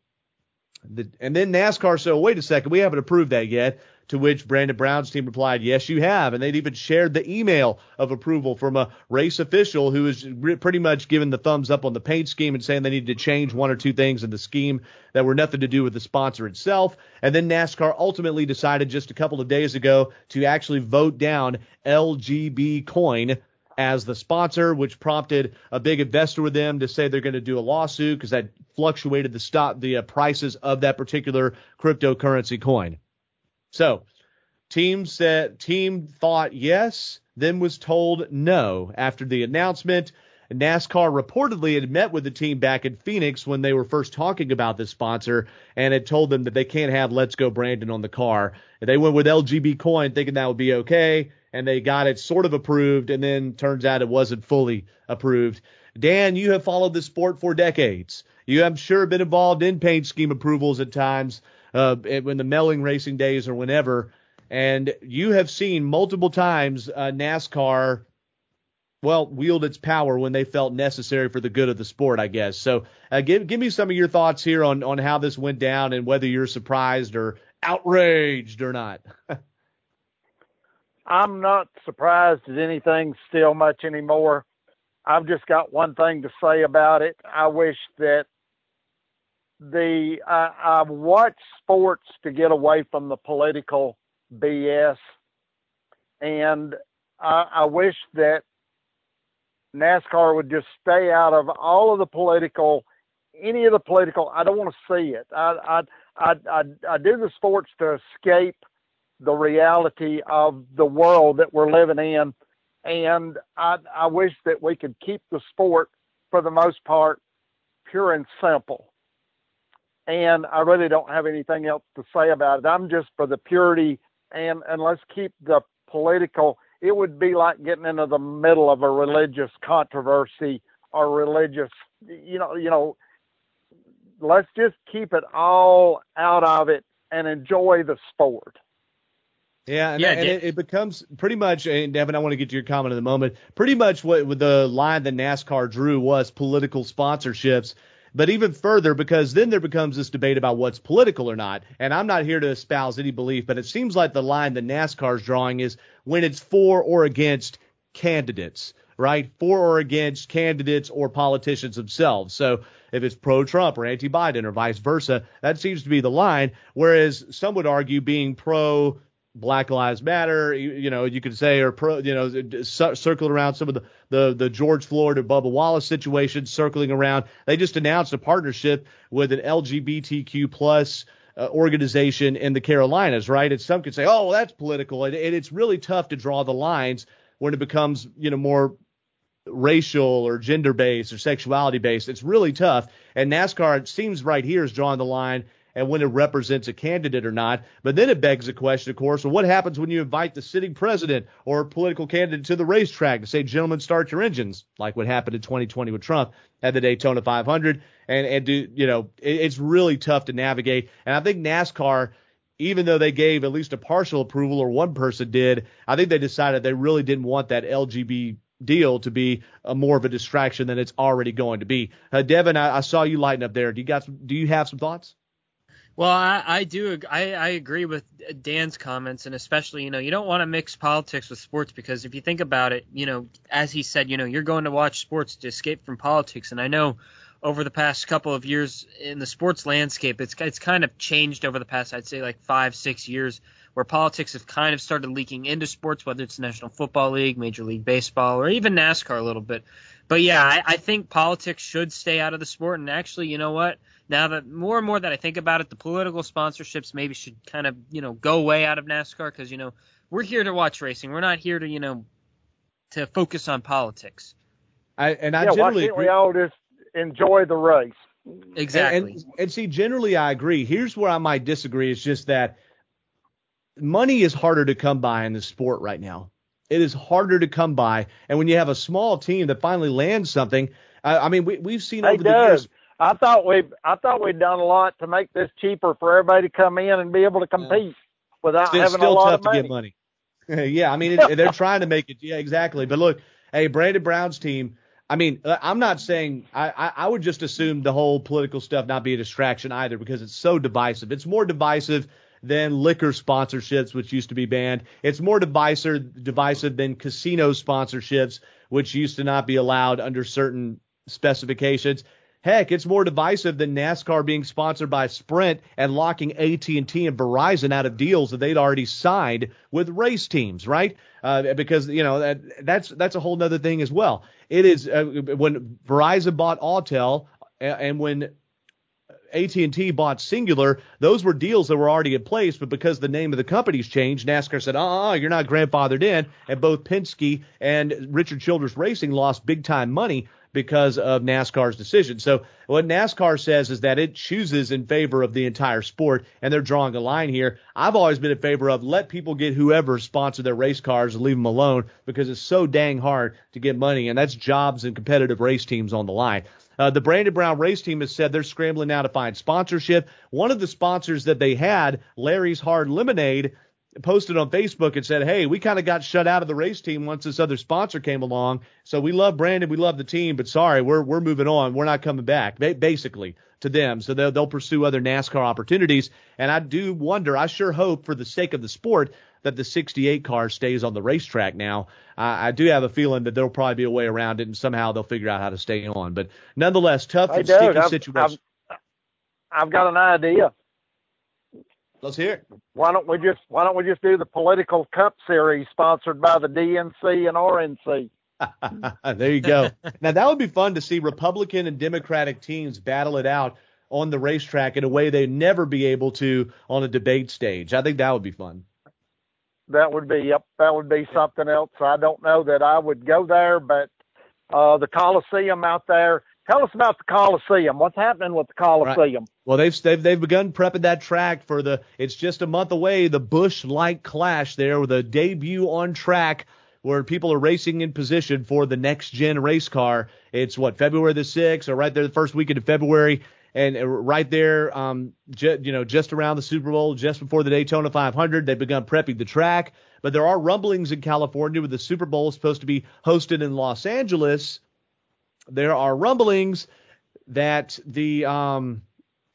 The, and then NASCAR said, wait a second, we haven't approved that yet. To which Brandon Brown's team replied, yes, you have. And they'd even shared the email of approval from a race official who was re- pretty much giving the thumbs up on the paint scheme and saying they needed to change one or two things in the scheme that were nothing to do with the sponsor itself. And then NASCAR ultimately decided just a couple of days ago to actually vote down LGB Coin as the sponsor, which prompted a big investor with them to say they're going to do a lawsuit because that fluctuated the stock, the uh, prices of that particular cryptocurrency coin. So, team said team thought yes, then was told no after the announcement. NASCAR reportedly had met with the team back in Phoenix when they were first talking about this sponsor and had told them that they can't have Let's Go Brandon on the car. They went with LGB Coin thinking that would be okay, and they got it sort of approved, and then turns out it wasn't fully approved. Dan, you have followed the sport for decades. You, I'm sure, been involved in paint scheme approvals at times uh, when the Melling racing days or whenever, and you have seen multiple times uh, NASCAR well, wield its power when they felt necessary for the good of the sport, I guess. So, uh, give give me some of your thoughts here on on how this went down and whether you're surprised or outraged or not. *laughs* I'm not surprised at anything still much anymore. I've just got one thing to say about it. I wish that the I, I watch sports to get away from the political BS, and I, I wish that NASCAR would just stay out of all of the political, any of the political. I don't want to see it. I I I I, I do the sports to escape the reality of the world that we're living in, and I I wish that we could keep the sport for the most part pure and simple. And I really don't have anything else to say about it. I'm just for the purity and and let's keep the political it would be like getting into the middle of a religious controversy or religious you know you know let's just keep it all out of it and enjoy the sport yeah, and, yeah, and it, it, becomes pretty much, and Devin, I want to get to your comment in a moment. Pretty much what the line that NASCAR drew was political sponsorships but even further, because then there becomes this debate about what's political or not. And I'm not here to espouse any belief, but it seems like the line that NASCAR's drawing is when it's for or against candidates, right? For or against candidates or politicians themselves. So if it's pro Trump or anti Biden or vice versa, that seems to be the line. Whereas some would argue being pro Black Lives Matter, you, you, know, you could say, or pro, you know, circling around some of the, the, the George Floyd or Bubba Wallace situation, circling around. They just announced a partnership with an LGBTQ plus uh, organization in the Carolinas, right? And some could say, oh, well, that's political, and, and it's really tough to draw the lines when it becomes, you know, more racial or gender based or sexuality based. It's really tough. And NASCAR, it seems right here, is drawing the line and when it represents a candidate or not. But then it begs the question, of course, well, what happens when you invite the sitting president or a political candidate to the racetrack to say, gentlemen, start your engines, like what happened in 2020 with Trump at the Daytona 500? And, and do, you know, it, it's really tough to navigate. And I think NASCAR, even though they gave at least a partial approval or one person did, I think they decided they really didn't want that LGBT deal to be a more of a distraction than it's already going to be. Uh, Devin, I, I, saw you lighting up there. Do you got some, do you have some thoughts? Well, I, I do. I, I agree with Dan's comments, and especially, you know, you don't want to mix politics with sports because if you think about it, you know, as he said, you know, you're going to watch sports to escape from politics, and I know over the past couple of years in the sports landscape, it's it's kind of changed over the past, I'd say, like five, six years, where politics have kind of started leaking into sports, whether it's National Football League, Major League Baseball, or even NASCAR a little bit. But yeah, I, I think politics should stay out of the sport, and actually, you know what? Now that more and more that I think about it, the political sponsorships maybe should kind of you know go way out of NASCAR because you know we're here to watch racing. We're not here to you know to focus on politics. I and I yeah, generally why can't we all just enjoy the race? Exactly. And, and, and see, generally I agree. Here's where I might disagree. It's just that money is harder to come by in the sport right now. It is harder to come by, and when you have a small team that finally lands something, I, I mean, we, we've seen hey, over Doug, the years I thought we I thought we'd done a lot to make this cheaper for everybody to come in and be able to compete without it's having still a lot of money. to get money. *laughs* yeah, I mean it, they're trying to make it. Yeah, exactly. But look, hey, Brandon Brown's team. I mean, uh, I'm not saying I, I, I would just assume the whole political stuff not be a distraction either because it's so divisive. It's more divisive than liquor sponsorships, which used to be banned. It's more divisive divisive than casino sponsorships, which used to not be allowed under certain specifications. Heck, it's more divisive than NASCAR being sponsored by Sprint and locking AT&T and Verizon out of deals that they'd already signed with race teams, right? Uh, because you know that that's that's a whole other thing as well. It is uh, when Verizon bought Alltel and when AT&T bought Cingular, those were deals that were already in place, but because the name of the company's changed, NASCAR said, "Uh, uh you're not grandfathered in," and both Penske and Richard Childress Racing lost big time money because of NASCAR's decision. So what NASCAR says is that it chooses in favor of the entire sport, and they're drawing a line here. I've always been in favor of let people get whoever sponsor their race cars and leave them alone because it's so dang hard to get money, and that's jobs and competitive race teams on the line. Uh, the Brandon Brown race team has said they're scrambling now to find sponsorship. One of the sponsors that they had, Larry's Hard Lemonade, posted on Facebook and said, "Hey, we kind of got shut out of the race team once this other sponsor came along. So we love Brandon, we love the team, but sorry, we're we're moving on. We're not coming back." Basically to them, so they'll they'll pursue other NASCAR opportunities. And I do wonder, I sure hope for the sake of the sport that the 68 car stays on the racetrack now. I, I do have a feeling that there'll probably be a way around it, and somehow they'll figure out how to stay on. But nonetheless, tough and sticky I've, situation. I've, I've got an idea. Let's hear it. Why don't we just Why don't we just do the political cup series sponsored by the DNC and RNC? *laughs* there you go. now that would be fun to see Republican and Democratic teams battle it out on the racetrack in a way they'd never be able to on a debate stage. I think that would be fun. That would be yep. That would be something else. I don't know that I would go there, but uh, the Coliseum out there Tell us about the Coliseum. What's happening with the Coliseum? Right. Well, they've, they've they've begun prepping that track for the. It's just a month away. The Busch Light Clash there with a debut on track where people are racing in position for the next gen race car. It's what February the sixth or right there the first weekend of February. And right there, um, ju- you know, just around the Super Bowl, just before the Daytona 500, they've begun prepping the track. But there are rumblings in California with the Super Bowl supposed to be hosted in Los Angeles there are rumblings that the um,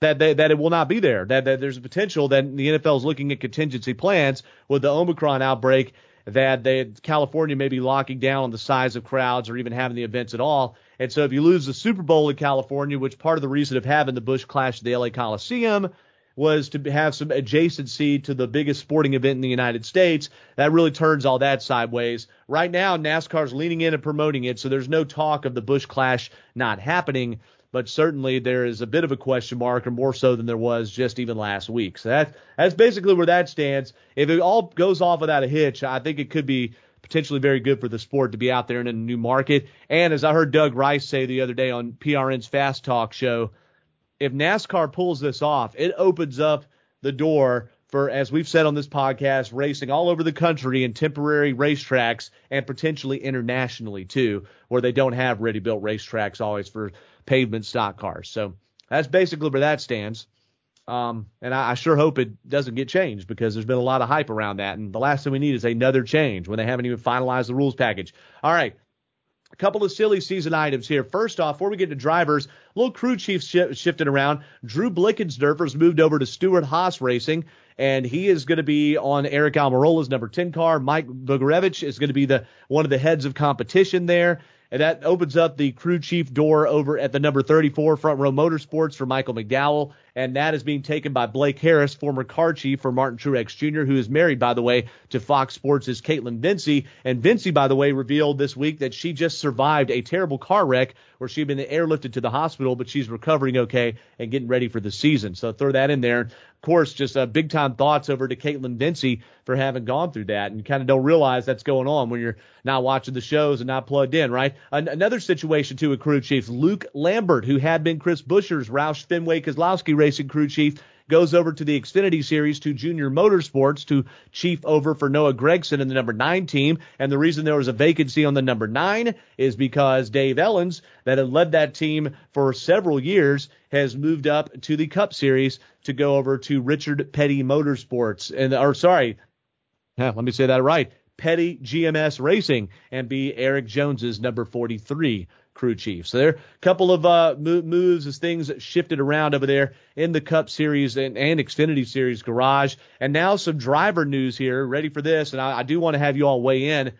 that they, that it will not be there. That, that there's a potential that the NFL is looking at contingency plans with the Omicron outbreak. That they California may be locking down on the size of crowds or even having the events at all. And so if you lose the Super Bowl in California, which part of the reason of having the Busch Clash at the LA Coliseum was to have some adjacency to the biggest sporting event in the United States. That really turns all that sideways. Right now, NASCAR's leaning in and promoting it, so there's no talk of the Busch Clash not happening. But certainly there is a bit of a question mark, or more so than there was just even last week. So that, that's basically where that stands. If it all goes off without a hitch, I think it could be potentially very good for the sport to be out there in a new market. And as I heard Doug Rice say the other day on PRN's Fast Talk show, if NASCAR pulls this off, it opens up the door for, as we've said on this podcast, racing all over the country in temporary racetracks and potentially internationally too, where they don't have ready built racetracks always for pavement stock cars. So that's basically where that stands. Um, and I, I sure hope it doesn't get changed because there's been a lot of hype around that. And the last thing we need is another change when they haven't even finalized the rules package. All right. A couple of silly season items here. First off, before we get to drivers, little crew chief sh- shifted around. Drew Blickensderfer's moved over to Stewart-Haas Racing, and he is going to be on Aric Almirola's number 10 car. Mike Bugarewicz is going to be the one of the heads of competition there. And that opens up the crew chief door over at the number 34 Front Row Motorsports for Michael McDowell and that is being taken by Blake Harris, former car chief for Martin Truex Jr., who is married, by the way, to Fox Sports' Kaitlyn Vincie. And Vincie, by the way, revealed this week that she just survived a terrible car wreck where she'd been airlifted to the hospital, but she's recovering okay and getting ready for the season. So throw that in there. Course, just uh, big time thoughts over to Kaitlyn Vincie for having gone through that and you kind of don't realize that's going on when you're not watching the shows and not plugged in, right? An- another situation too with crew chiefs, Luke Lambert, who had been Chris Buescher's Roush Fenway Keselowski racing crew chief goes over to the Xfinity Series to Junior Motorsports to chief over for Noah Gragson in the number nine team. And the reason there was a vacancy on the number nine is because Dave Elenz, that had led that team for several years, has moved up to the Cup Series to go over to Richard Petty Motorsports. And, or sorry, yeah, let me say that right. Petty GMS Racing and be Erik Jones's number 43 crew chief. So there are a couple of uh, moves as things shifted around over there in the Cup Series and, and Xfinity Series garage. And now some driver news here. Ready for this? And I, I do want to have you all weigh in.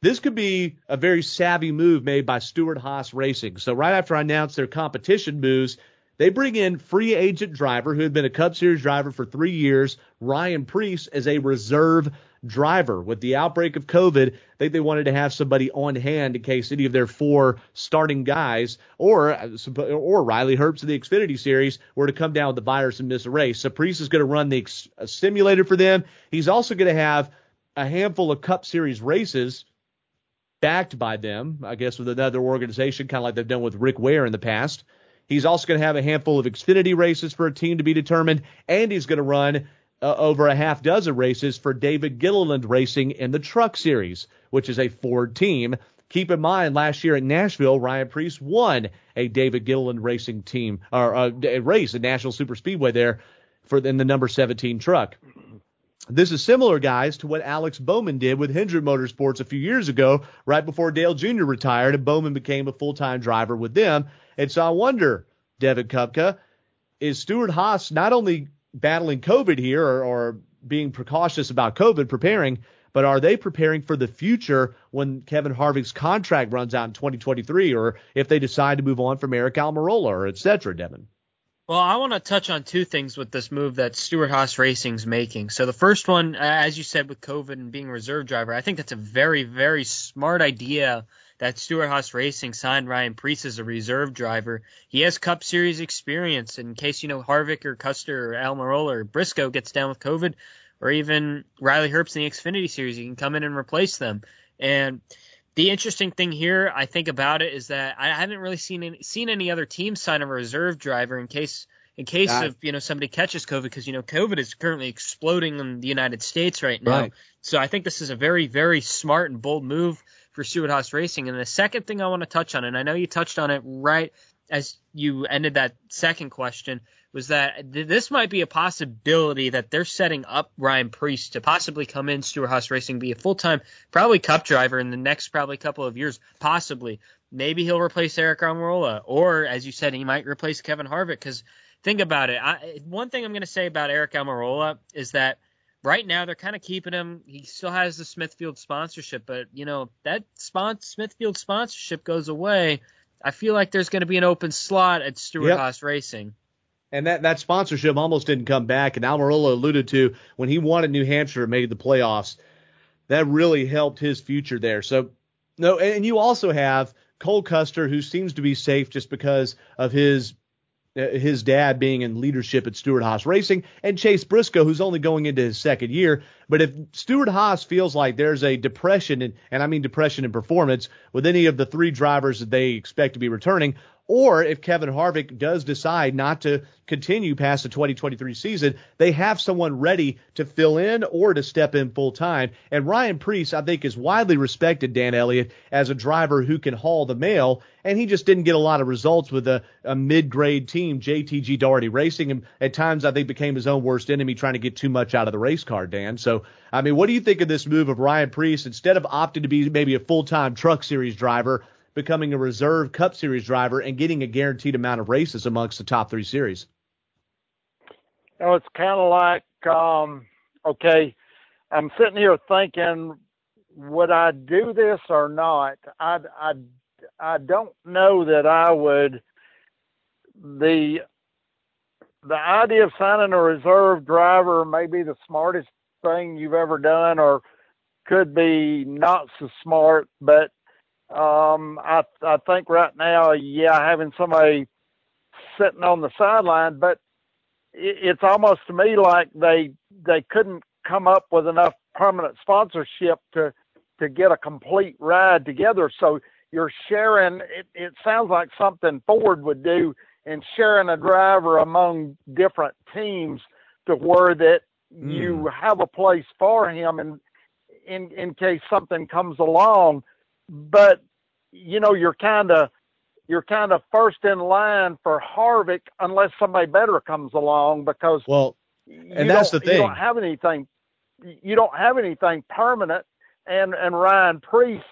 This could be a very savvy move made by Stewart-Haas Racing. So right after I announced their competition moves, they bring in free agent driver who had been a Cup Series driver for three years, Ryan Preece, as a reserve driver. With the outbreak of COVID, I think they wanted to have somebody on hand in case any of their four starting guys or uh, or Riley Herbst of the Xfinity Series were to come down with the virus and miss a race. So Preece is going to run the uh, simulator for them. He's also going to have a handful of Cup Series races backed by them, I guess with another organization, kind of like they've done with Rick Ware in the past. He's also going to have a handful of Xfinity races for a team to be determined, and he's going to run uh, over a half dozen races for David Gilliland Racing in the Truck Series, which is a Ford team. Keep in mind, last year at Nashville, Ryan Preece won a David Gilliland Racing team or uh, a race at National Super Speedway there for in the number 17 truck. This is similar, guys, to what Alex Bowman did with Hendrick Motorsports a few years ago, right before Dale Jr. retired, and Bowman became a full-time driver with them. And so I wonder, Devin Kupka, is Stewart-Haas not only battling COVID here or, or being precautious about COVID, preparing, but are they preparing for the future when Kevin Harvick's contract runs out in 2023, or if they decide to move on from Aric Almirola, or et cetera, Devin? Well, I want to touch on two things with this move that Stewart-Haas Racing's making. So the first one, as you said, with COVID and being a reserve driver, I think that's a very, very smart idea that Stewart-Haas Racing signed Ryan Preece as a reserve driver. He has Cup Series experience. In case you know Harvick or Custer or Almirola or Briscoe gets down with COVID, or even Riley Herbst in the Xfinity Series, he can come in and replace them. And the interesting thing here, I think about it, is that I haven't really seen any, seen any other team sign a reserve driver in case in case of you know somebody catches COVID because you know COVID is currently exploding in the United States right now. Right. So I think this is a very very smart and bold move for Stewart-Haas Racing. And the second thing I want to touch on, and I know you touched on it right as you ended that second question, was that this might be a possibility that they're setting up Ryan Preece to possibly come in Stewart-Haas Racing, be a full time, probably cup driver in the next probably couple of years, possibly. Maybe he'll replace Aric Almirola, or as you said, he might replace Kevin Harvick. Because think about it. I, one thing I'm going to say about Aric Almirola is that right now they're kind of keeping him. He still has the Smithfield sponsorship, but you know that spon- Smithfield sponsorship goes away. I feel like there's going to be an open slot at Stewart yep. Haas Racing. And that, that sponsorship almost didn't come back. And Almirola alluded to when he won wanted New Hampshire and made the playoffs, that really helped his future there. So, no, and you also have Cole Custer, who seems to be safe just because of his Uh, his dad being in leadership at Stewart-Haas Racing, and Chase Briscoe, who's only going into his second year. But if Stewart-Haas feels like there's a depression, in, and I mean depression in performance, with any of the three drivers that they expect to be returning, or if Kevin Harvick does decide not to continue past the 2023 season, they have someone ready to fill in or to step in full time. And Ryan Preece, I think, is widely respected, Dan Elliott, as a driver who can haul the mail. And he just didn't get a lot of results with a, a mid-grade team, JTG Daugherty Racing, and at times I think became his own worst enemy trying to get too much out of the race car, Dan. So, I mean, what do you think of this move of Ryan Preece instead of opting to be maybe a full-time truck series driver? Becoming a reserve Cup Series driver and getting a guaranteed amount of races amongst the top three series? You know, it's kind of like, um, okay, I'm sitting here thinking, would I do this or not? I, I, I don't know that I would. The the idea of signing a reserve driver may be the smartest thing you've ever done, or could be not so smart, but um, I I think right now, yeah, having somebody sitting on the sideline, but it, it's almost to me like they they couldn't come up with enough permanent sponsorship to to get a complete ride together. So you're sharing. It, it sounds like something Ford would do in sharing a driver among different teams to where that mm. you have a place for him and in in case something comes along but you know you're kind of you're kind of first in line for Harvick unless somebody better comes along because well, and that's the thing. You don't have anything. You don't have anything permanent, and and Ryan Preece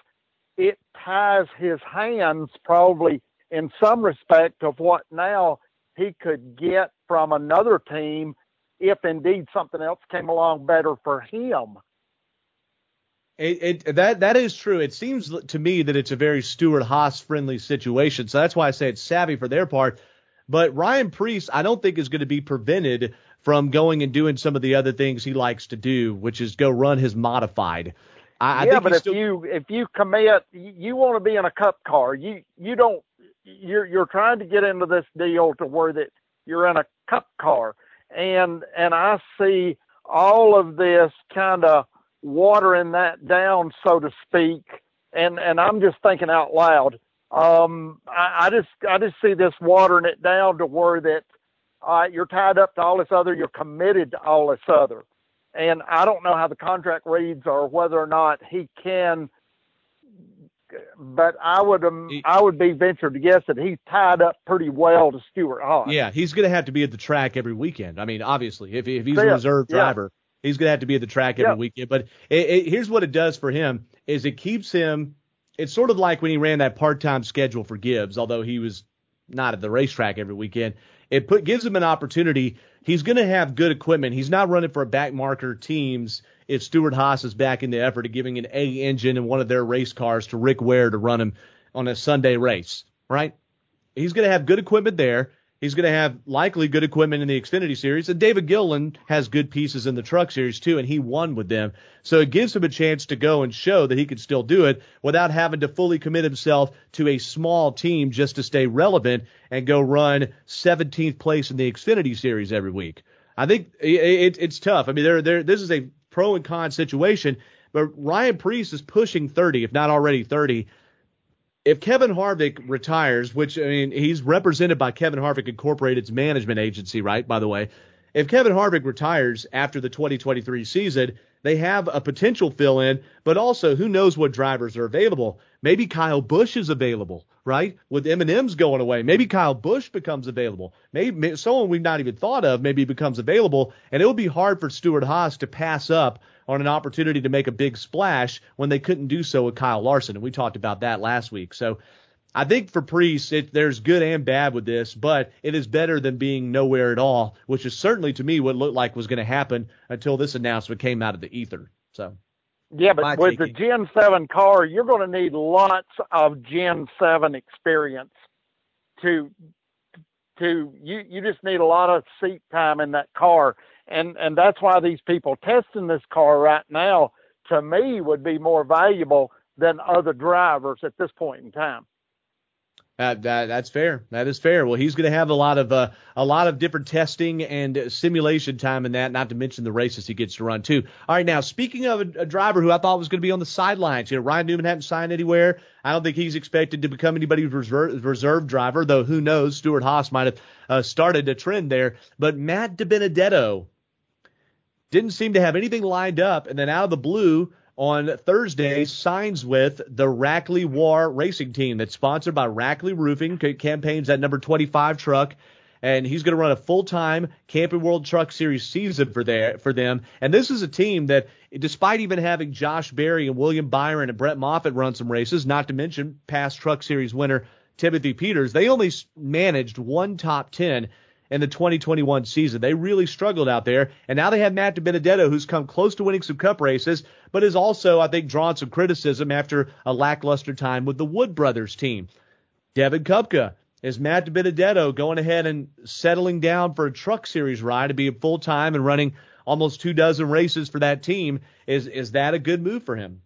it ties his hands probably in some respect of what now he could get from another team if indeed something else came along better for him. It, it, that that is true. It seems to me that it's a very Stewart-Haas friendly situation, so that's why I say it's savvy for their part. But Ryan Preece, I don't think is going to be prevented from going and doing some of the other things he likes to do, which is go run his modified. I, yeah, I but if still... you if you commit, you want to be in a cup car. You you don't. You're you're trying to get into this deal to where that you're in a cup car, and and I see all of this kind of watering that down, so to speak, and and I'm just thinking out loud. Um, I, I just I just see this watering it down to where that uh, you're tied up to all this other, you're committed to all this other, and I don't know how the contract reads or whether or not he can. But I would um, I would be ventured to guess that he's tied up pretty well to Stewart Haas. Yeah, he's going to have to be at the track every weekend. I mean, obviously, if if he's Yeah, a reserve driver, he's going to have to be at the track every Yeah. weekend. But it, it, here's what it does for him: is it keeps him. It's sort of like when he ran that part-time schedule for Gibbs, although he was not at the racetrack every weekend. It put gives him an opportunity. He's going to have good equipment. He's not running for a back marker teams if Stewart Haas is back in the effort of giving an A engine in one of their race cars to Rick Ware to run him on a Sunday race, right? He's going to have good equipment there. He's going to have likely good equipment in the Xfinity Series, and David Gilliland has good pieces in the Truck Series too, and he won with them. So it gives him a chance to go and show that he can still do it without having to fully commit himself to a small team just to stay relevant and go run 17th place in the Xfinity Series every week. I think it, it, it's tough. I mean, there, there, this is a pro and con situation, but Ryan Preece is pushing 30, if not already 30 if Kevin Harvick retires, which I mean he's represented by Kevin Harvick Incorporated's management agency, right? By the way, if Kevin Harvick retires after the 2023 season, they have a potential fill in, but also who knows what drivers are available. Maybe Kyle Busch is available, right? With M&M's going away, maybe Kyle Busch becomes available. Maybe someone we've not even thought of maybe becomes available, and it will be hard for Stewart Haas to pass up on an opportunity to make a big splash when they couldn't do so with Kyle Larson, and we talked about that last week. So I think for Preece, it, there's good and bad with this, but it is better than being nowhere at all, which is certainly to me what looked like was going to happen until this announcement came out of the ether. So Yeah, but with the. Gen 7 car, you're going to need lots of Gen 7 experience to to you you just need a lot of seat time in that car and and that's why these people testing this car right now to me would be more valuable than other drivers at this point in time. Uh, that, that's fair. That is fair. Well, he's going to have a lot of uh, a lot of different testing and simulation time in that. Not to mention the races he gets to run too. All right, now speaking of a, a driver who I thought was going to be on the sidelines, you know, Ryan Newman hadn't signed anywhere. I don't think he's expected to become anybody's reserve, reserve driver, though. Who knows? Stewart Haas might have uh, started a trend there. But Matt DiBenedetto didn't seem to have anything lined up, and then out of the blue on Thursday signs with the Rackley War Racing Team that's sponsored by Rackley Roofing. Campaigns that number 25 truck, and he's going to run a full-time Camping World Truck Series season for their for them. And this is a team that, despite even having Josh Berry and William Byron and Brett Moffitt run some races, not to mention past Truck Series winner Timothy Peters, they only managed one top 10 in the 2021 season. They really struggled out there, and now they have Matt DiBenedetto, who's come close to winning some Cup races, but is also, I think, drawn some criticism after a lackluster time with the Wood Brothers team. Devin Kupka is Matt DiBenedetto going ahead and settling down for a Truck Series ride to be a full time and running almost two dozen races for that team. Is is that a good move for him?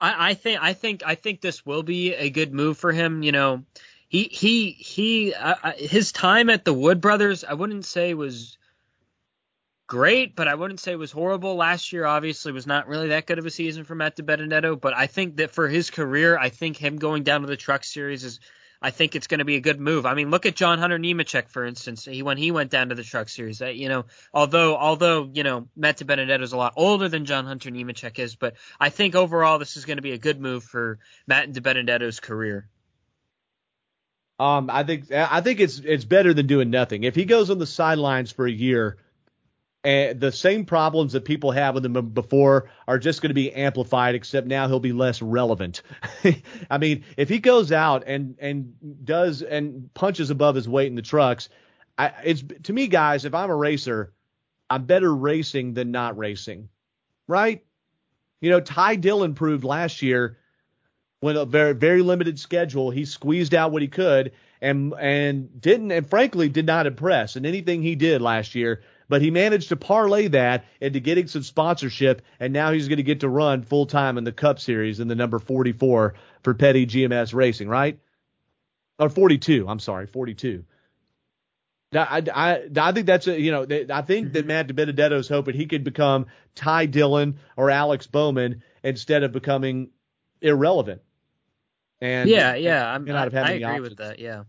I, I think I think I think this will be a good move for him. You know, he he he uh, his time at the Wood Brothers, I wouldn't say was great, but I wouldn't say was horrible. Last year, obviously, was not really that good of a season for Matt DiBenedetto. But I think that for his career, I think him going down to the Truck Series is. I think it's going to be a good move. I mean, look at John Hunter Nemechek, for instance. He when he went down to the Truck Series, that you know, although although you know Matt DiBenedetto is a lot older than John Hunter Nemechek is, but I think overall this is going to be a good move for Matt DiBenedetto's career. Um, I think I think it's it's better than doing nothing. If he goes on the sidelines for a year, and the same problems that people have with him before are just going to be amplified, except now he'll be less relevant. *laughs* I mean, if he goes out and and does and punches above his weight in the trucks, I, it's to me, guys. If I'm a racer, I'm better racing than not racing, right? You know, Ty Dillon proved last year with a very very limited schedule, he squeezed out what he could and and didn't and frankly did not impress in anything he did last year. But he managed to parlay that into getting some sponsorship, and now he's going to get to run full time in the Cup Series in the number 44 for Petty GMS Racing, right? Or 42, I'm sorry, 42. I, I, I think that's a, you know, I think that Matt DiBenedetto is hoping he could become Ty Dillon or Alex Bowman instead of becoming irrelevant. And yeah, yeah, I'm, out of I, I having agree with that. Yeah.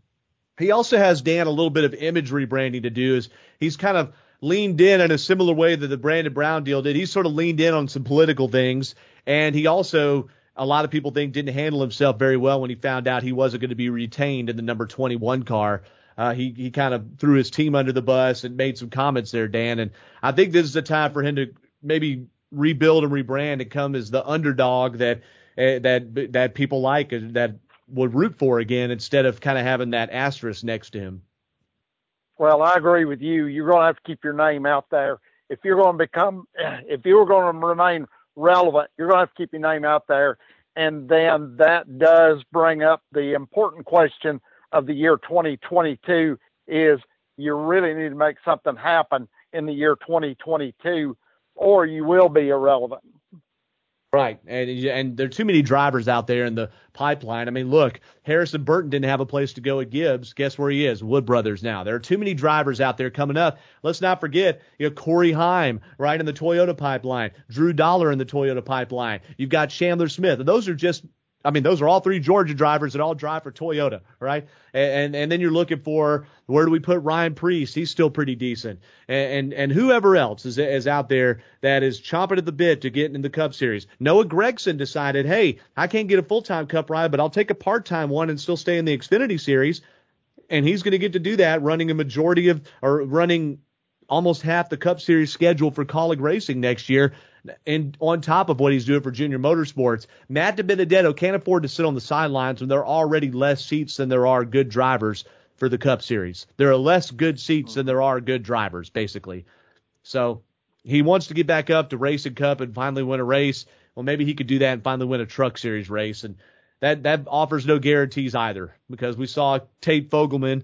He also has Dan a little bit of image rebranding to do. Is he's kind of leaned in in a similar way that the Brandon Brown deal did. He sort of leaned in on some political things, and he also a lot of people think didn't handle himself very well when he found out he wasn't going to be retained in the number 21 car. Uh, he he kind of threw his team under the bus and made some comments there, Dan. And I think this is a time for him to maybe rebuild and rebrand and come as the underdog that Eh, that that people like and that would root for again instead of kind of having that asterisk next to him. Well, I agree with you. You're going to have to keep your name out there. If you're going to become, *clears throat* if you're going to remain relevant, you're going to have to keep your name out there. And then that does bring up the important question of the year 2022 is you really need to make something happen in the year 2022 or you will be irrelevant. Right, and and there are too many drivers out there in the pipeline. I mean, look, Harrison Burton didn't have a place to go at Gibbs. Guess where he is? Wood Brothers now. There are too many drivers out there coming up. Let's not forget, you know, Corey Heim right in the Toyota pipeline, Drew Dollar in the Toyota pipeline. You've got Chandler Smith. Those are just I mean, those are all three Georgia drivers that all drive for Toyota, right? And and, then you're looking for where do we put Ryan Preece? He's still pretty decent, and and, and whoever else is is out there that is chomping at the bit to get in the Cup Series. Noah Gragson decided, hey, I can't get a full time Cup ride, but I'll take a part time one and still stay in the Xfinity Series, and he's going to get to do that, running a majority of or running almost half the Cup Series schedule for Kaulig Racing next year and on top of what he's doing for Junior Motorsports, Matt DiBenedetto can't afford to sit on the sidelines when there are already less seats than there are good drivers for the Cup Series. There are less good seats than there are good drivers, basically. So he wants to get back up to racing Cup and finally win a race. Well, maybe he could do that and finally win a Truck Series race, and that that offers no guarantees either because we saw Tate Fogleman,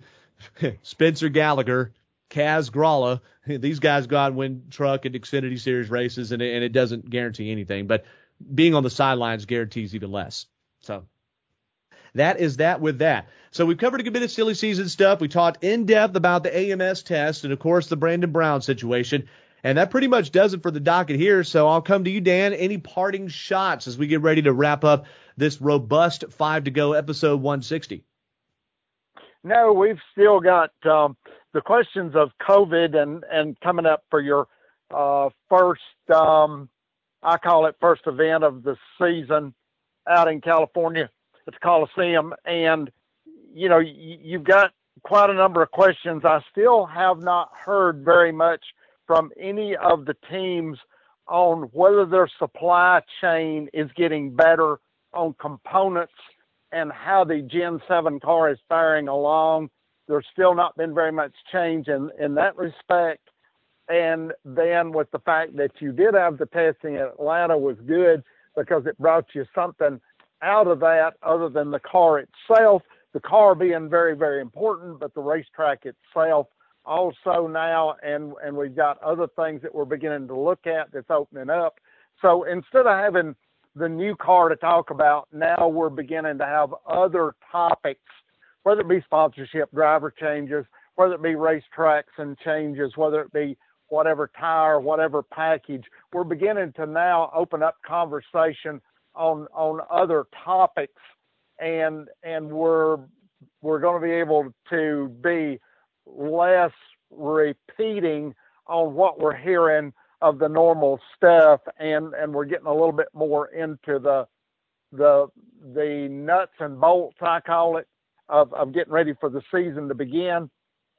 *laughs* Spencer Gallagher, Kaz Grala. *laughs* These guys go out and win truck and Xfinity Series races, and it, and it doesn't guarantee anything. But being on the sidelines guarantees even less. So that is that with that. So we've covered a good bit of silly season stuff. We talked in depth about the AMS test and, of course, the Brandon Brown situation. And that pretty much does it for the docket here. So I'll come to you, Dan. Any parting shots as we get ready to wrap up this robust five to go episode 160? No, we've still got um, the questions of COVID and, and coming up for your uh, first, um, I call it first event of the season out in California at the Coliseum. And, you know, you've got quite a number of questions. I still have not heard very much from any of the teams on whether their supply chain is getting better on components and how the Gen 7 car is faring along there's still not been very much change in, in that respect. And then with the fact that you did have the testing in Atlanta was good because it brought you something out of that other than the car itself. The car being very, very important, but the racetrack itself also now, and and we've got other things that we're beginning to look at that's opening up. So instead of having the new car to talk about, now we're beginning to have other topics whether it be sponsorship, driver changes, whether it be racetracks and changes, whether it be whatever tire, whatever package, we're beginning to now open up conversation on on other topics, and and we're we're going to be able to be less repeating on what we're hearing of the normal stuff, and and we're getting a little bit more into the the the nuts and bolts, I call it, of, of getting ready for the season to begin.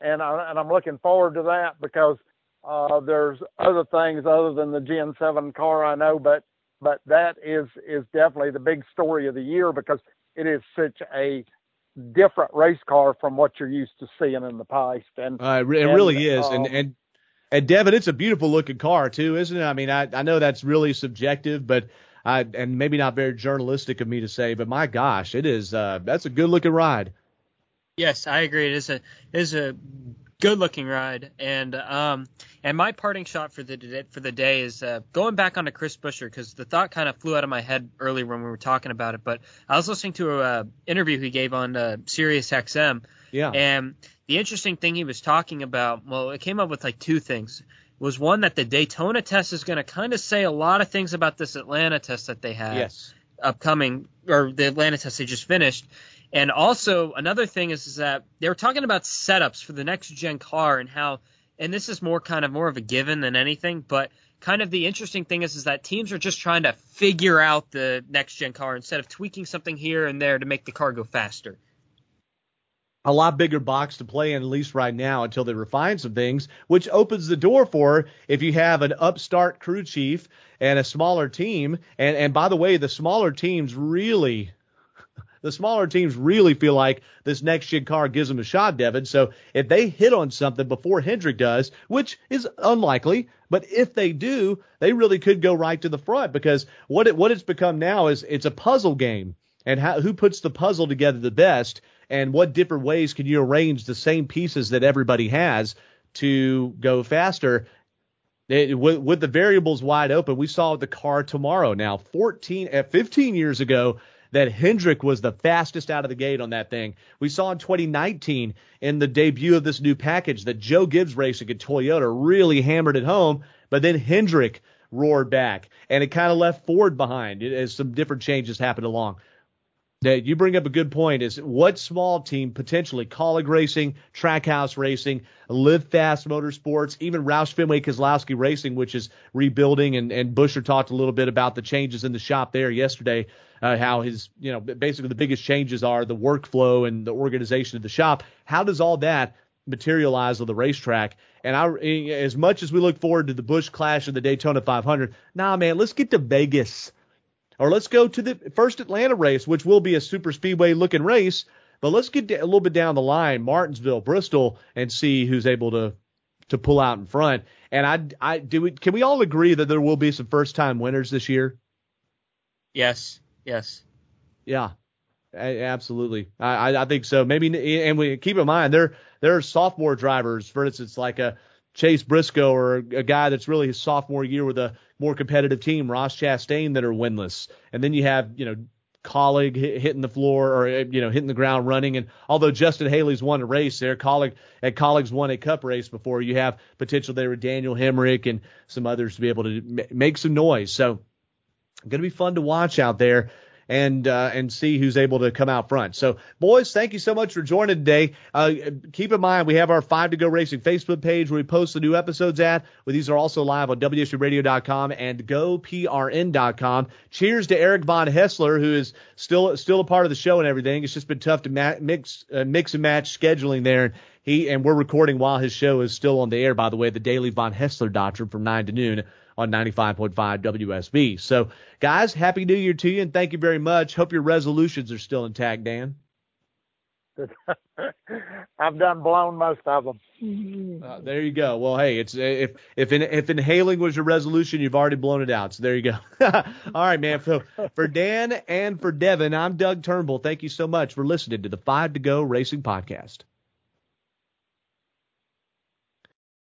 And, I, and I'm looking forward to that because uh, there's other things other than the Gen 7 car I know, but but that is is definitely the big story of the year because it is such a different race car from what you're used to seeing in the past. And uh, it and, really is. Um, and and and Devin, it's a beautiful looking car too, isn't it? I mean, I I know that's really subjective, but I and maybe not very journalistic of me to say, but my gosh, it is. Uh, that's a good looking ride. Yes, I agree. It is a it is a good looking ride, and um and my parting shot for the for the day is uh, going back onto Chris Buescher because the thought kind of flew out of my head earlier when we were talking about it. But I was listening to a uh, interview he gave on uh, Sirius XM, Yeah. and the interesting thing he was talking about, well, it came up with like two things. Was one that the Daytona test is going to kind of say a lot of things about this Atlanta test that they had. yes. upcoming or the Atlanta test they just finished. And also another thing is, is that they were talking about setups for the next gen car and how, and this is more kind of more of a given than anything, but kind of the interesting thing is, is that teams are just trying to figure out the next gen car instead of tweaking something here and there to make the car go faster a lot bigger box to play in, at least right now, until they refine some things, which opens the door for if you have an upstart crew chief and a smaller team. And, and by the way, the smaller teams really, *laughs* the smaller teams really feel like this next gen car gives them a shot, Devin. So if they hit on something before Hendrick does, which is unlikely, but if they do, they really could go right to the front because what it, what it's become now is it's a puzzle game and how, who puts the puzzle together the best and what different ways can you arrange the same pieces that everybody has to go faster. It, with, with, the variables wide open, we saw the car tomorrow. Now, 14, uh, 15 years ago, that Hendrick was the fastest out of the gate on that thing. We saw in 2019 in the debut of this new package that Joe Gibbs Racing at Toyota really hammered it home, but then Hendrick roared back and it kind of left Ford behind as some different changes happened along that you bring up a good point is what small team potentially Kaulig Racing, Trackhouse Racing, Live Fast Motorsports, even Roush Fenway Keselowski Racing, which is rebuilding, and, and Buescher talked a little bit about the changes in the shop there yesterday, uh, how his, you know, basically the biggest changes are the workflow and the organization of the shop. How does all that materialize on the racetrack? And I, as much as we look forward to the Busch Clash and the Daytona 500, nah, man, let's get to Vegas or let's go to the first Atlanta race, which will be a super speedway looking race. But let's get a little bit down the line, Martinsville, Bristol, and see who's able to to pull out in front. And I, I do. We, can we all agree that there will be some first time winners this year? Yes. Yes. Yeah. Absolutely, I, I think so. Maybe, and we keep in mind there there are sophomore drivers, for instance, like a Chase Briscoe or a guy that's really his sophomore year with a more competitive team, Ross Chastain, that are winless. And then you have, you know, Kaulig hitting the floor or, you know, hitting the ground running. And although Justin Haley's won a race there, Kaulig, at Kaulig's won a cup race before, you have potential there with Daniel Hemric and some others to be able to make some noise. So, going to be fun to watch out there and uh, and see who's able to come out front. So, boys, thank you so much for joining today. Uh, keep in mind we have our Five to Go Racing Facebook page where we post the new episodes at. Well, these are also live on WSBRadio.com and GoPRN.com. Cheers to Eric Von Haessler, who is still still a part of the show and everything. It's just been tough to ma- mix uh, mix and match scheduling there. He and we're recording while his show is still on the air. By the way, the Daily Von Haessler Doctrine from nine to noon on 95.5 WSB. So, guys, happy New Year to you, and thank you very much. Hope your resolutions are still intact, Dan. *laughs* I've done blown most of them. Uh, there you go. Well, hey, it's if if in, if inhaling was your resolution, you've already blown it out. So there you go. *laughs* All right, man. So for Dan and for Devin, I'm Doug Turnbull. Thank you so much for listening to the Five to Go Racing Podcast.